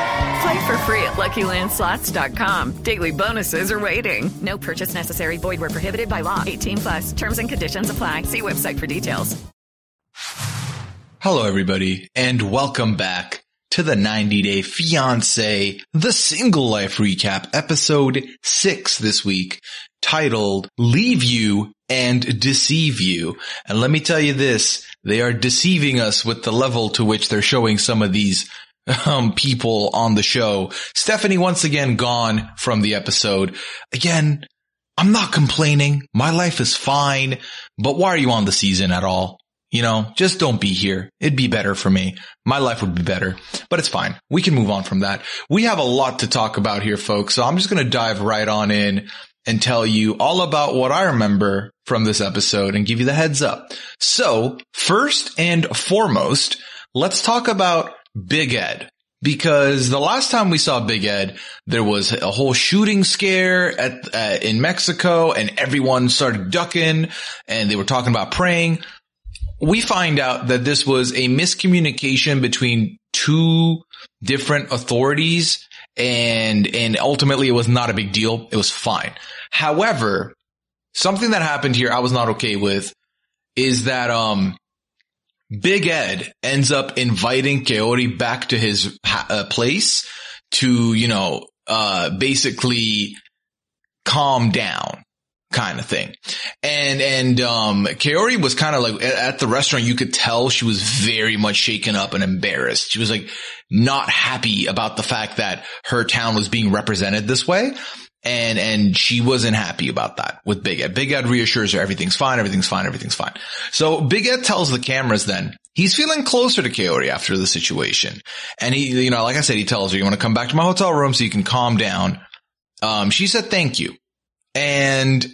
Play for free at LuckyLandSlots.com. Daily bonuses are waiting. No purchase necessary. Void where prohibited by law. 18 plus. Terms and conditions apply. See website for details.
Hello, everybody, and welcome back to the 90 Day Fiance, the single life recap, episode six this week, titled Leave You and Deceive You. And let me tell you this, they are deceiving us with the level to which they're showing some of these um, people on the show. Stephanie once again gone from the episode. Again, I'm not complaining. My life is fine, but why are you on the season at all? You know, just don't be here. It'd be better for me. My life would be better, but it's fine. We can move on from that. We have a lot to talk about here, folks. So I'm just going to dive right on in and tell you all about what I remember from this episode and give you the heads up. So first and foremost, let's talk about Big Ed. Because the last time we saw Big Ed, there was a whole shooting scare at, uh, in Mexico and everyone started ducking and they were talking about praying we find out that this was a miscommunication between two different authorities and, and ultimately it was not a big deal. It was fine. However, something that happened here I was not okay with is that, um, Big Ed ends up inviting Kaori back to his uh, place to, you know, uh, basically calm down kind of thing. And, and, um, Kaori was kind of like at the restaurant, you could tell she was very much shaken up and embarrassed. She was like not happy about the fact that her town was being represented this way. And, and she wasn't happy about that with Big Ed. Big Ed reassures her everything's fine, everything's fine, everything's fine. So Big Ed tells the cameras then he's feeling closer to Kaori after the situation. And he, you know, like I said, he tells her, you want to come back to my hotel room so you can calm down. Um, she said, thank you. And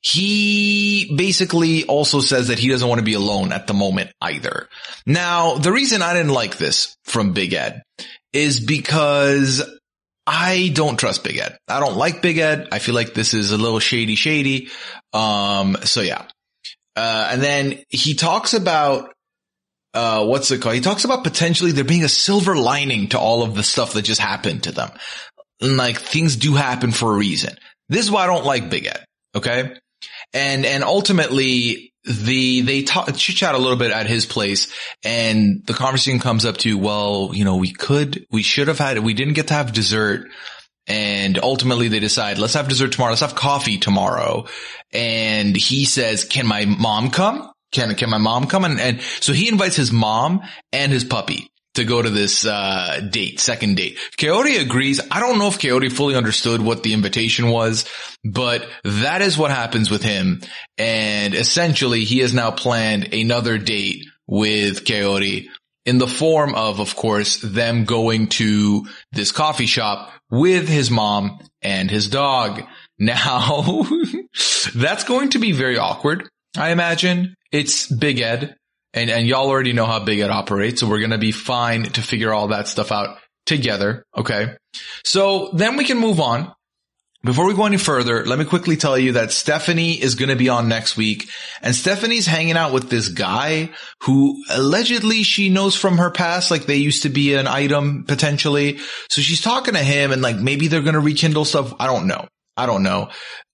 he basically also says that he doesn't want to be alone at the moment either. Now, the reason I didn't like this from Big Ed is because I don't trust Big Ed. I don't like Big Ed. I feel like this is a little shady, shady. Um, so yeah. Uh, and then he talks about uh, what's it called? He talks about potentially there being a silver lining to all of the stuff that just happened to them. And like things do happen for a reason. This is why I don't like Big Ed. Okay. And, and ultimately the, they talk, chit chat a little bit at his place and the conversation comes up to, well, you know, we could, we should have had, we didn't get to have dessert. And ultimately they decide, let's have dessert tomorrow. Let's have coffee tomorrow. And he says, can my mom come? Can, can my mom come? And, and so he invites his mom and his puppy to go to this, uh, date, second date. Kaori agrees. I don't know if Kaori fully understood what the invitation was, but that is what happens with him. And essentially he has now planned another date with Kaori in the form of, of course, them going to this coffee shop with his mom and his dog. Now, that's going to be very awkward. I imagine it's Big Ed and, and y'all already know how Big Ed operates. So we're going to be fine to figure all that stuff out together. Okay. So then we can move on. Before we go any further, let me quickly tell you that Stephanie is going to be on next week and Stephanie's hanging out with this guy who allegedly she knows from her past, like they used to be an item potentially. So she's talking to him and like maybe they're going to rekindle stuff. I don't know. I don't know.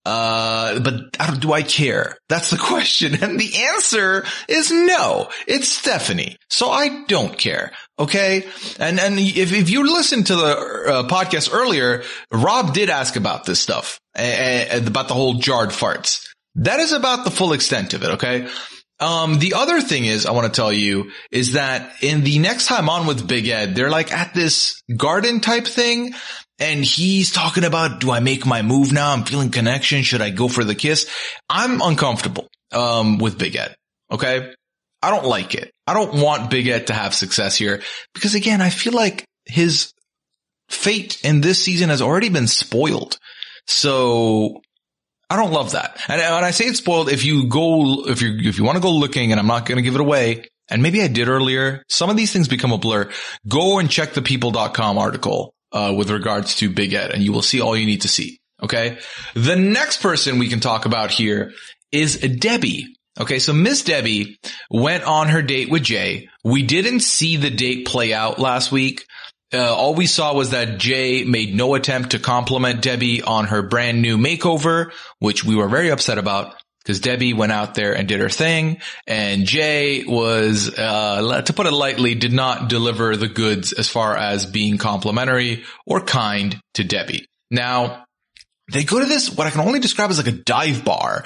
Uh, but do I care? That's the question. And the answer is no. It's Stephanie. So I don't care. Okay. And, and if, if you listened to the uh, podcast earlier, Rob did ask about this stuff, uh, about the whole jarred farts. That is about the full extent of it. Okay. Um, the other thing is I want to tell you is that in the next time on with Big Ed, they're like at this garden type thing and he's talking about, do I make my move now? I'm feeling connection. Should I go for the kiss? I'm uncomfortable, um, with Big Ed. Okay. I don't like it. I don't want Big Ed to have success here because again, I feel like his fate in this season has already been spoiled. So I don't love that. And when I say it's spoiled, if you go, if you, if you want to go looking and I'm not going to give it away, and maybe I did earlier, some of these things become a blur. Go and check the people.com article uh, with regards to Big Ed, and you will see all you need to see. Okay. The next person we can talk about here is Debbie. Okay. So Miss Debbie went on her date with Jay. We didn't see the date play out last week. Uh, all we saw was that Jay made no attempt to compliment Debbie on her brand new makeover, which we were very upset about because Debbie went out there and did her thing, and Jay was, uh, to put it lightly, did not deliver the goods as far as being complimentary or kind to Debbie. Now, they go to this, what I can only describe as like a dive bar,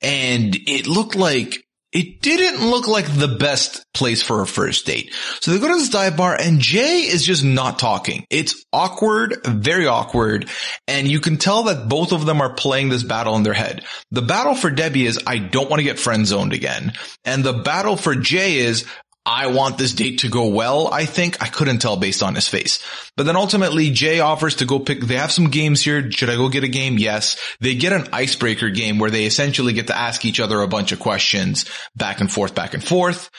and it looked like it didn't look like the best place for a first date. So they go to this dive bar and Jay is just not talking. It's awkward, very awkward. And you can tell that both of them are playing this battle in their head. The battle for Debbie is, I don't want to get friend zoned again. And the battle for Jay is, I want this date to go well. I think I couldn't tell based on his face. But then ultimately Jay offers to go pick, they have some games here. Should I go get a game? Yes. They get an icebreaker game where they essentially get to ask each other a bunch of questions back and forth, back and forth.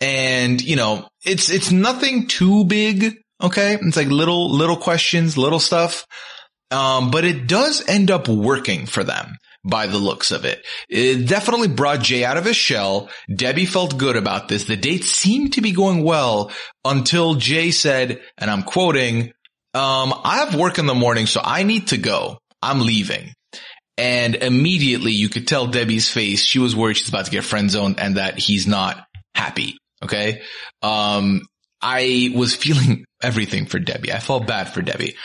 And, you know, it's, it's nothing too big. Okay. It's like little, little questions, little stuff. Um, but it does end up working for them by the looks of it. It definitely brought Jay out of his shell. Debbie felt good about this. The date seemed to be going well until Jay said, and I'm quoting, um, I have work in the morning, so I need to go. I'm leaving. And immediately you could tell Debbie's face. She was worried she's about to get friend zoned and that he's not happy. Okay. Um, I was feeling everything for Debbie. I felt bad for Debbie,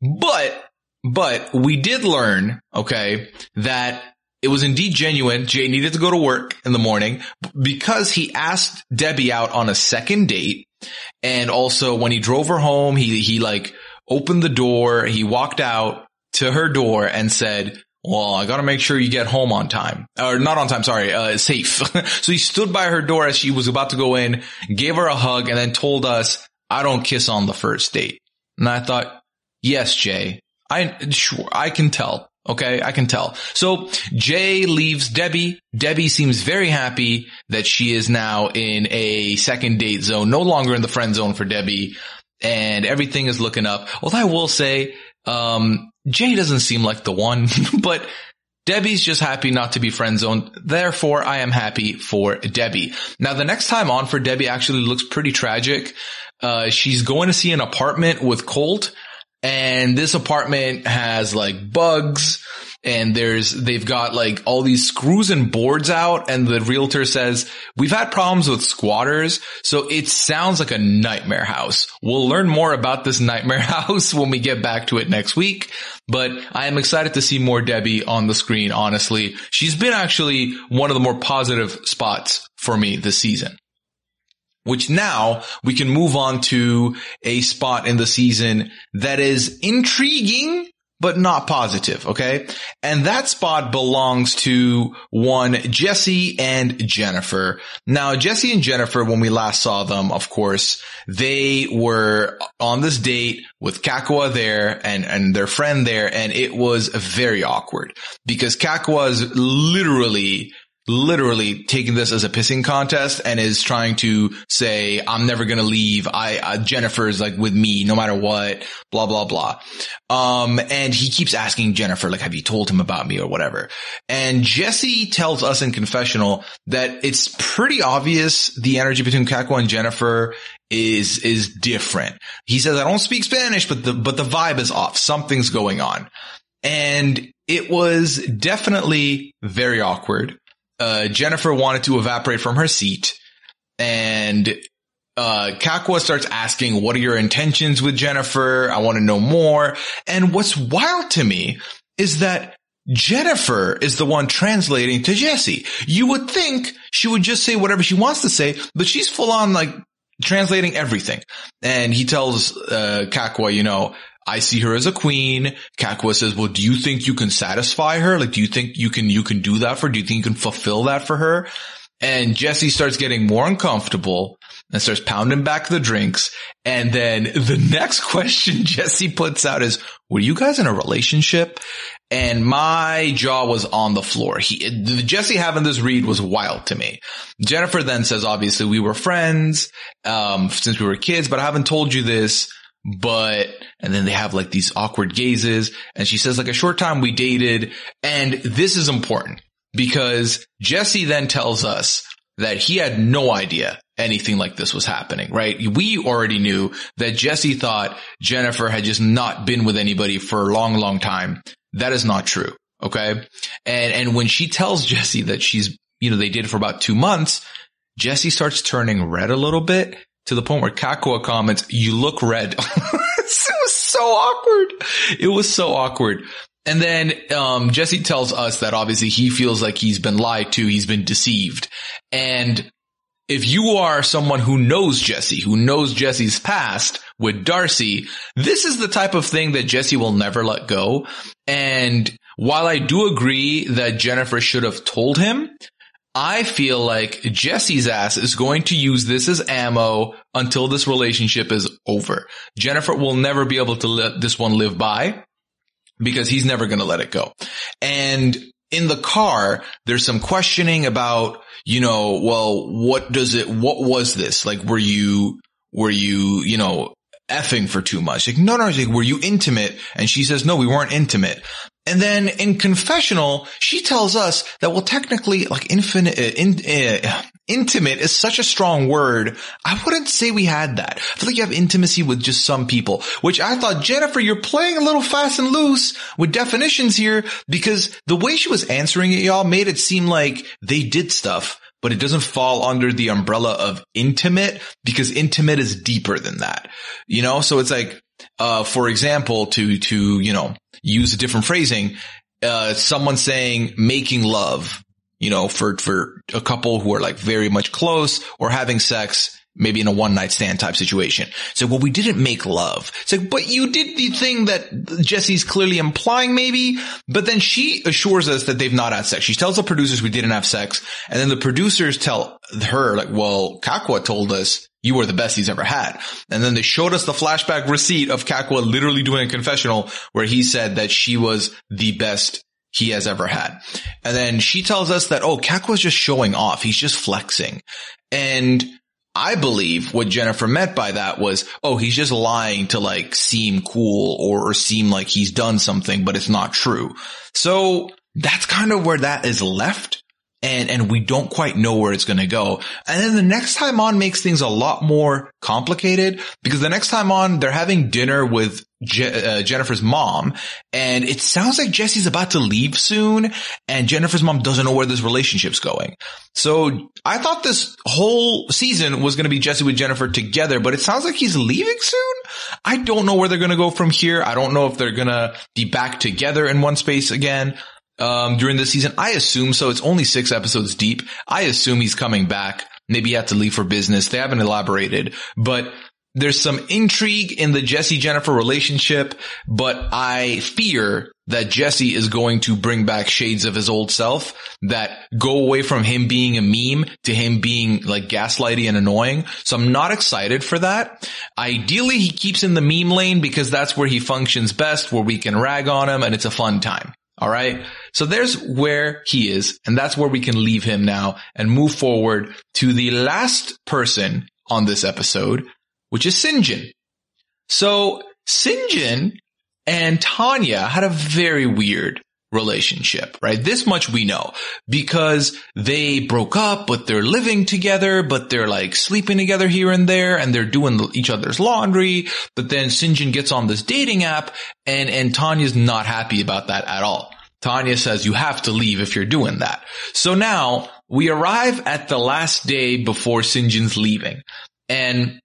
but but we did learn, okay, that it was indeed genuine. Jay needed to go to work in the morning because he asked Debbie out on a second date. And also when he drove her home, he, he like opened the door. He walked out to her door and said, well, I gotta make sure you get home on time. Or not on time, sorry, uh, safe. so he stood by her door as she was about to go in, gave her a hug, and then told us, I don't kiss on the first date. And I thought, yes, Jay, I, sure, I can tell. Okay. I can tell. So Jay leaves Debbie. Debbie seems very happy that she is now in a second date zone, no longer in the friend zone for Debbie and everything is looking up. Although I will say, um, Jay doesn't seem like the one, but Debbie's just happy not to be friend zoned. Therefore, I am happy for Debbie. Now, the next time on for Debbie actually looks pretty tragic. Uh, she's going to see an apartment with Colt and this apartment has like bugs and there's, they've got like all these screws and boards out and the realtor says, we've had problems with squatters. So it sounds like a nightmare house. We'll learn more about this nightmare house when we get back to it next week. But I am excited to see more Debbie on the screen. Honestly, she's been actually one of the more positive spots for me this season which now we can move on to a spot in the season that is intriguing, but not positive. Okay. And that spot belongs to one Jesse and Jennifer. Now, Jesse and Jennifer, when we last saw them, of course, they were on this date with Kakua there and, and their friend there. And it was very awkward because Kakua is literally literally taking this as a pissing contest and is trying to say, I'm never going to leave. I, uh, Jennifer's like with me no matter what, blah, blah, blah. Um, and he keeps asking Jennifer, like, have you told him about me or whatever? And Jesse tells us in confessional that it's pretty obvious the energy between Kakua and Jennifer is, is different. He says, I don't speak Spanish, but the, but the vibe is off. Something's going on. And it was definitely very awkward uh, Jennifer wanted to evaporate from her seat and uh, Kakua starts asking, what are your intentions with Jennifer? I want to know more. And what's wild to me is that Jennifer is the one translating to Jesse. You would think she would just say whatever she wants to say, but she's full on like translating everything. And he tells, uh, Kakua, you know, I see her as a queen. Kakua says, well, do you think you can satisfy her? Like, do you think you can, you can do that for, do you think you can fulfill that for her? And Jesse starts getting more uncomfortable and starts pounding back the drinks. And then the next question Jesse puts out is, were you guys in a relationship? And my jaw was on the floor. He, Jesse having this read was wild to me. Jennifer then says, obviously we were friends, um, since we were kids, but I haven't told you this but, and then they have like these awkward gazes and she says like a short time we dated. And this is important because Jesse then tells us that he had no idea anything like this was happening, right? We already knew that Jesse thought Jennifer had just not been with anybody for a long, long time. That is not true. Okay. And, and when she tells Jesse that she's, you know, they did for about two months, Jesse starts turning red a little bit to the point where Kakua comments, you look red. it was so awkward. It was so awkward. And then, um, Jesse tells us that obviously he feels like he's been lied to. He's been deceived. And if you are someone who knows Jesse, who knows Jesse's past with Darcy, this is the type of thing that Jesse will never let go. And while I do agree that Jennifer should have told him, I feel like Jesse's ass is going to use this as ammo until this relationship is over. Jennifer will never be able to let this one live by because he's never going to let it go. And in the car, there's some questioning about, you know, well, what does it, what was this? Like, were you, were you, you know, effing for too much? Like, no, no, like, were you intimate? And she says, no, we weren't intimate. And then in confessional, she tells us that, well, technically, like infinite, uh, in, uh, intimate is such a strong word. I wouldn't say we had that. I feel like you have intimacy with just some people, which I thought, Jennifer, you're playing a little fast and loose with definitions here because the way she was answering it, y'all made it seem like they did stuff, but it doesn't fall under the umbrella of intimate because intimate is deeper than that. You know, so it's like, uh, for example, to, to, you know, use a different phrasing, uh, someone saying making love, you know, for, for a couple who are like very much close or having sex, maybe in a one night stand type situation. So, well, we didn't make love. It's like, but you did the thing that Jesse's clearly implying maybe, but then she assures us that they've not had sex. She tells the producers we didn't have sex. And then the producers tell her like, well, Kakua told us you were the best he's ever had. And then they showed us the flashback receipt of Kakua literally doing a confessional where he said that she was the best he has ever had. And then she tells us that, oh, Kakua's just showing off. He's just flexing. And I believe what Jennifer meant by that was, oh, he's just lying to like seem cool or, or seem like he's done something, but it's not true. So that's kind of where that is left. And, and we don't quite know where it's going to go. And then the next time on makes things a lot more complicated because the next time on they're having dinner with Je- uh, Jennifer's mom and it sounds like Jesse's about to leave soon and Jennifer's mom doesn't know where this relationship's going. So I thought this whole season was going to be Jesse with Jennifer together, but it sounds like he's leaving soon. I don't know where they're going to go from here. I don't know if they're going to be back together in one space again um, during this season? I assume so. It's only six episodes deep. I assume he's coming back. Maybe he had to leave for business. They haven't elaborated, but there's some intrigue in the Jesse Jennifer relationship, but I fear that Jesse is going to bring back shades of his old self that go away from him being a meme to him being like gaslighty and annoying. So I'm not excited for that. Ideally, he keeps in the meme lane because that's where he functions best, where we can rag on him and it's a fun time. All right. So there's where he is. And that's where we can leave him now and move forward to the last person on this episode, which is Syngin. So Syngin and Tanya had a very weird relationship, right? This much we know because they broke up, but they're living together, but they're like sleeping together here and there and they're doing each other's laundry. But then Syngin gets on this dating app and, and Tania's not happy about that at all. Tania says you have to leave if you're doing that. So now we arrive at the last day before Syngin's leaving and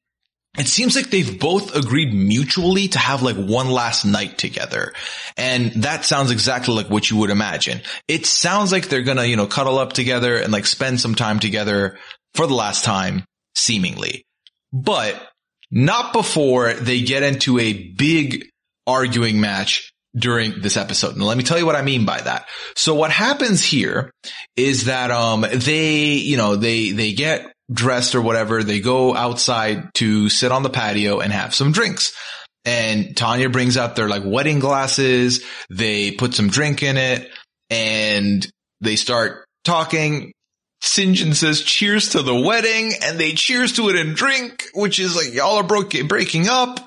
it seems like they've both agreed mutually to have like one last night together. And that sounds exactly like what you would imagine. It sounds like they're gonna, you know, cuddle up together and like spend some time together for the last time, seemingly. But not before they get into a big arguing match during this episode. Now let me tell you what I mean by that. So what happens here is that, um, they, you know, they, they get dressed or whatever. They go outside to sit on the patio and have some drinks. And Tania brings out their like wedding glasses. They put some drink in it and they start talking. Syngin says cheers to the wedding and they cheers to it and drink, which is like y'all are broke, breaking up.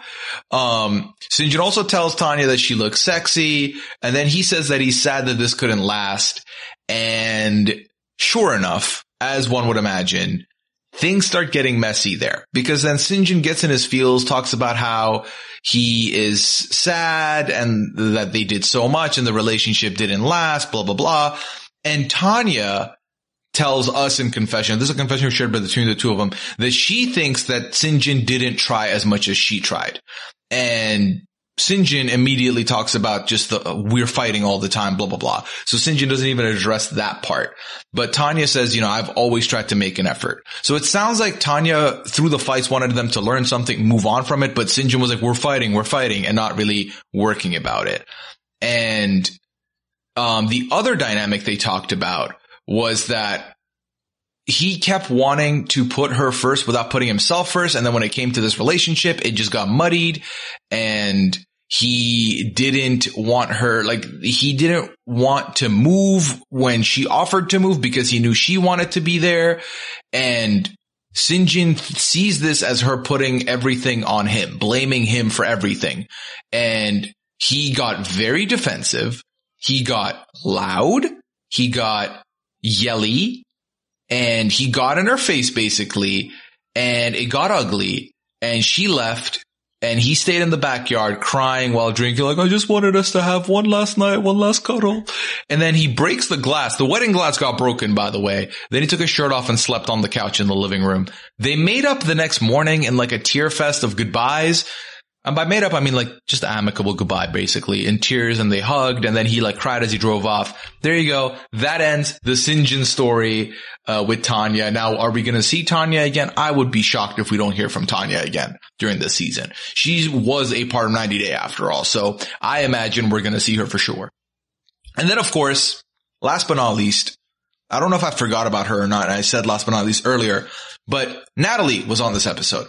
Um, Syngin also tells Tania that she looks sexy. And then he says that he's sad that this couldn't last. And sure enough, as one would imagine, things start getting messy there because then Syngin gets in his feels, talks about how he is sad and that they did so much and the relationship didn't last, blah, blah, blah. And Tania tells us in confession, this is a confession shared between the two of them, that she thinks that Syngin didn't try as much as she tried. And Syngin immediately talks about just the, uh, we're fighting all the time, blah, blah, blah. So Syngin doesn't even address that part. But Tania says, you know, I've always tried to make an effort. So it sounds like Tania through the fights wanted them to learn something, move on from it. But Syngin was like, we're fighting, we're fighting and not really working about it. And, um, the other dynamic they talked about was that he kept wanting to put her first without putting himself first. And then when it came to this relationship, it just got muddied and he didn't want her, like he didn't want to move when she offered to move because he knew she wanted to be there. And Syngin sees this as her putting everything on him, blaming him for everything. And he got very defensive. He got loud. He got yelly and he got in her face basically and it got ugly and she left and he stayed in the backyard crying while drinking like, I just wanted us to have one last night, one last cuddle. And then he breaks the glass. The wedding glass got broken, by the way. Then he took his shirt off and slept on the couch in the living room. They made up the next morning in like a tear fest of goodbyes. And by made up, I mean like just amicable goodbye, basically in tears and they hugged and then he like cried as he drove off. There you go. That ends the Syngin story, uh, with Tania. Now, are we going to see Tania again? I would be shocked if we don't hear from Tania again during this season. She was a part of 90 Day after all. So I imagine we're going to see her for sure. And then of course, last but not least, I don't know if I forgot about her or not. I said last but not least earlier, but Natalie was on this episode.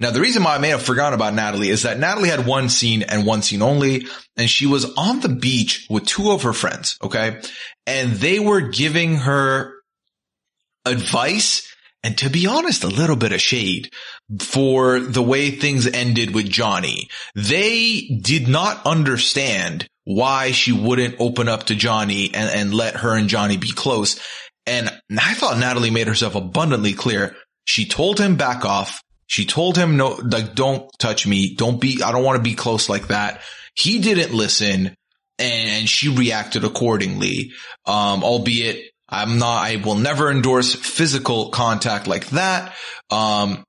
Now, the reason why I may have forgotten about Natalie is that Natalie had one scene and one scene only, and she was on the beach with two of her friends, okay? And they were giving her advice and to be honest, a little bit of shade for the way things ended with Johnny. They did not understand why she wouldn't open up to Johnny and, and let her and Johnny be close. And I thought Natalie made herself abundantly clear. She told him back off. She told him no, like, don't touch me. Don't be, I don't want to be close like that. He didn't listen and she reacted accordingly. Um, albeit I'm not, I will never endorse physical contact like that. Um,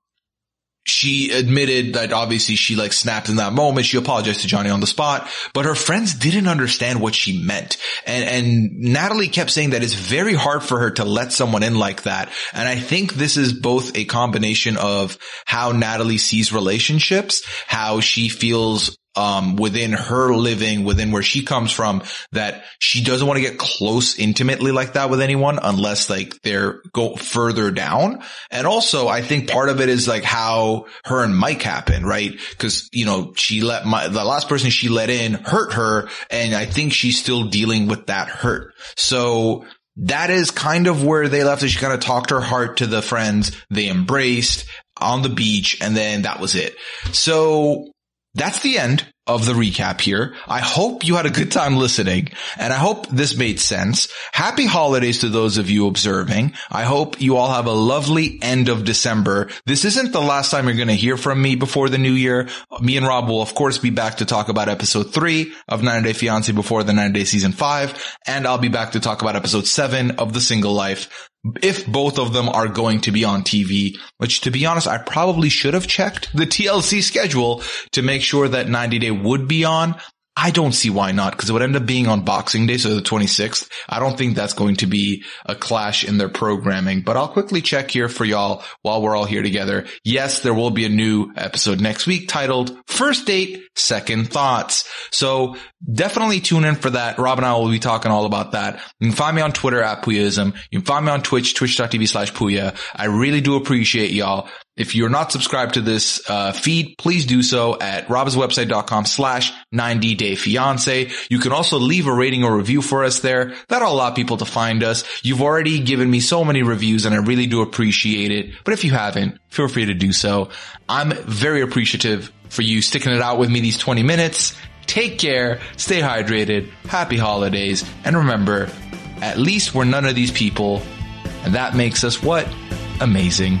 she admitted that obviously she like snapped in that moment. She apologized to Johnny on the spot, but her friends didn't understand what she meant. And, and Natalie kept saying that it's very hard for her to let someone in like that. And I think this is both a combination of how Natalie sees relationships, how she feels um, within her living, within where she comes from, that she doesn't want to get close intimately like that with anyone unless like they're go further down. And also I think part of it is like how her and Mike happened, right? Cause, you know, she let my, the last person she let in hurt her. And I think she's still dealing with that hurt. So that is kind of where they left it. She kind of talked her heart to the friends. They embraced on the beach and then that was it. So that's the end of the recap here. I hope you had a good time listening and I hope this made sense. Happy holidays to those of you observing. I hope you all have a lovely end of December. This isn't the last time you're going to hear from me before the new year. Me and Rob will of course be back to talk about episode three of 90 Day Fiance before the 90 Day season five. And I'll be back to talk about episode seven of The Single Life if both of them are going to be on TV, which to be honest, I probably should have checked the TLC schedule to make sure that 90 Day would be on. I don't see why not because it would end up being on Boxing Day, so the 26th. I don't think that's going to be a clash in their programming, but I'll quickly check here for y'all while we're all here together. Yes, there will be a new episode next week titled First Date, Second Thoughts. So definitely tune in for that. Rob and I will be talking all about that. You can find me on Twitter at Puyaism. You can find me on Twitch, twitch.tv slash Puya. I really do appreciate y'all. If you're not subscribed to this uh, feed, please do so at robswebsite.com slash 90 day fiance. You can also leave a rating or review for us there. That'll allow people to find us. You've already given me so many reviews and I really do appreciate it. But if you haven't, feel free to do so. I'm very appreciative for you sticking it out with me these 20 minutes. Take care, stay hydrated, happy holidays, and remember, at least we're none of these people, and that makes us what? Amazing.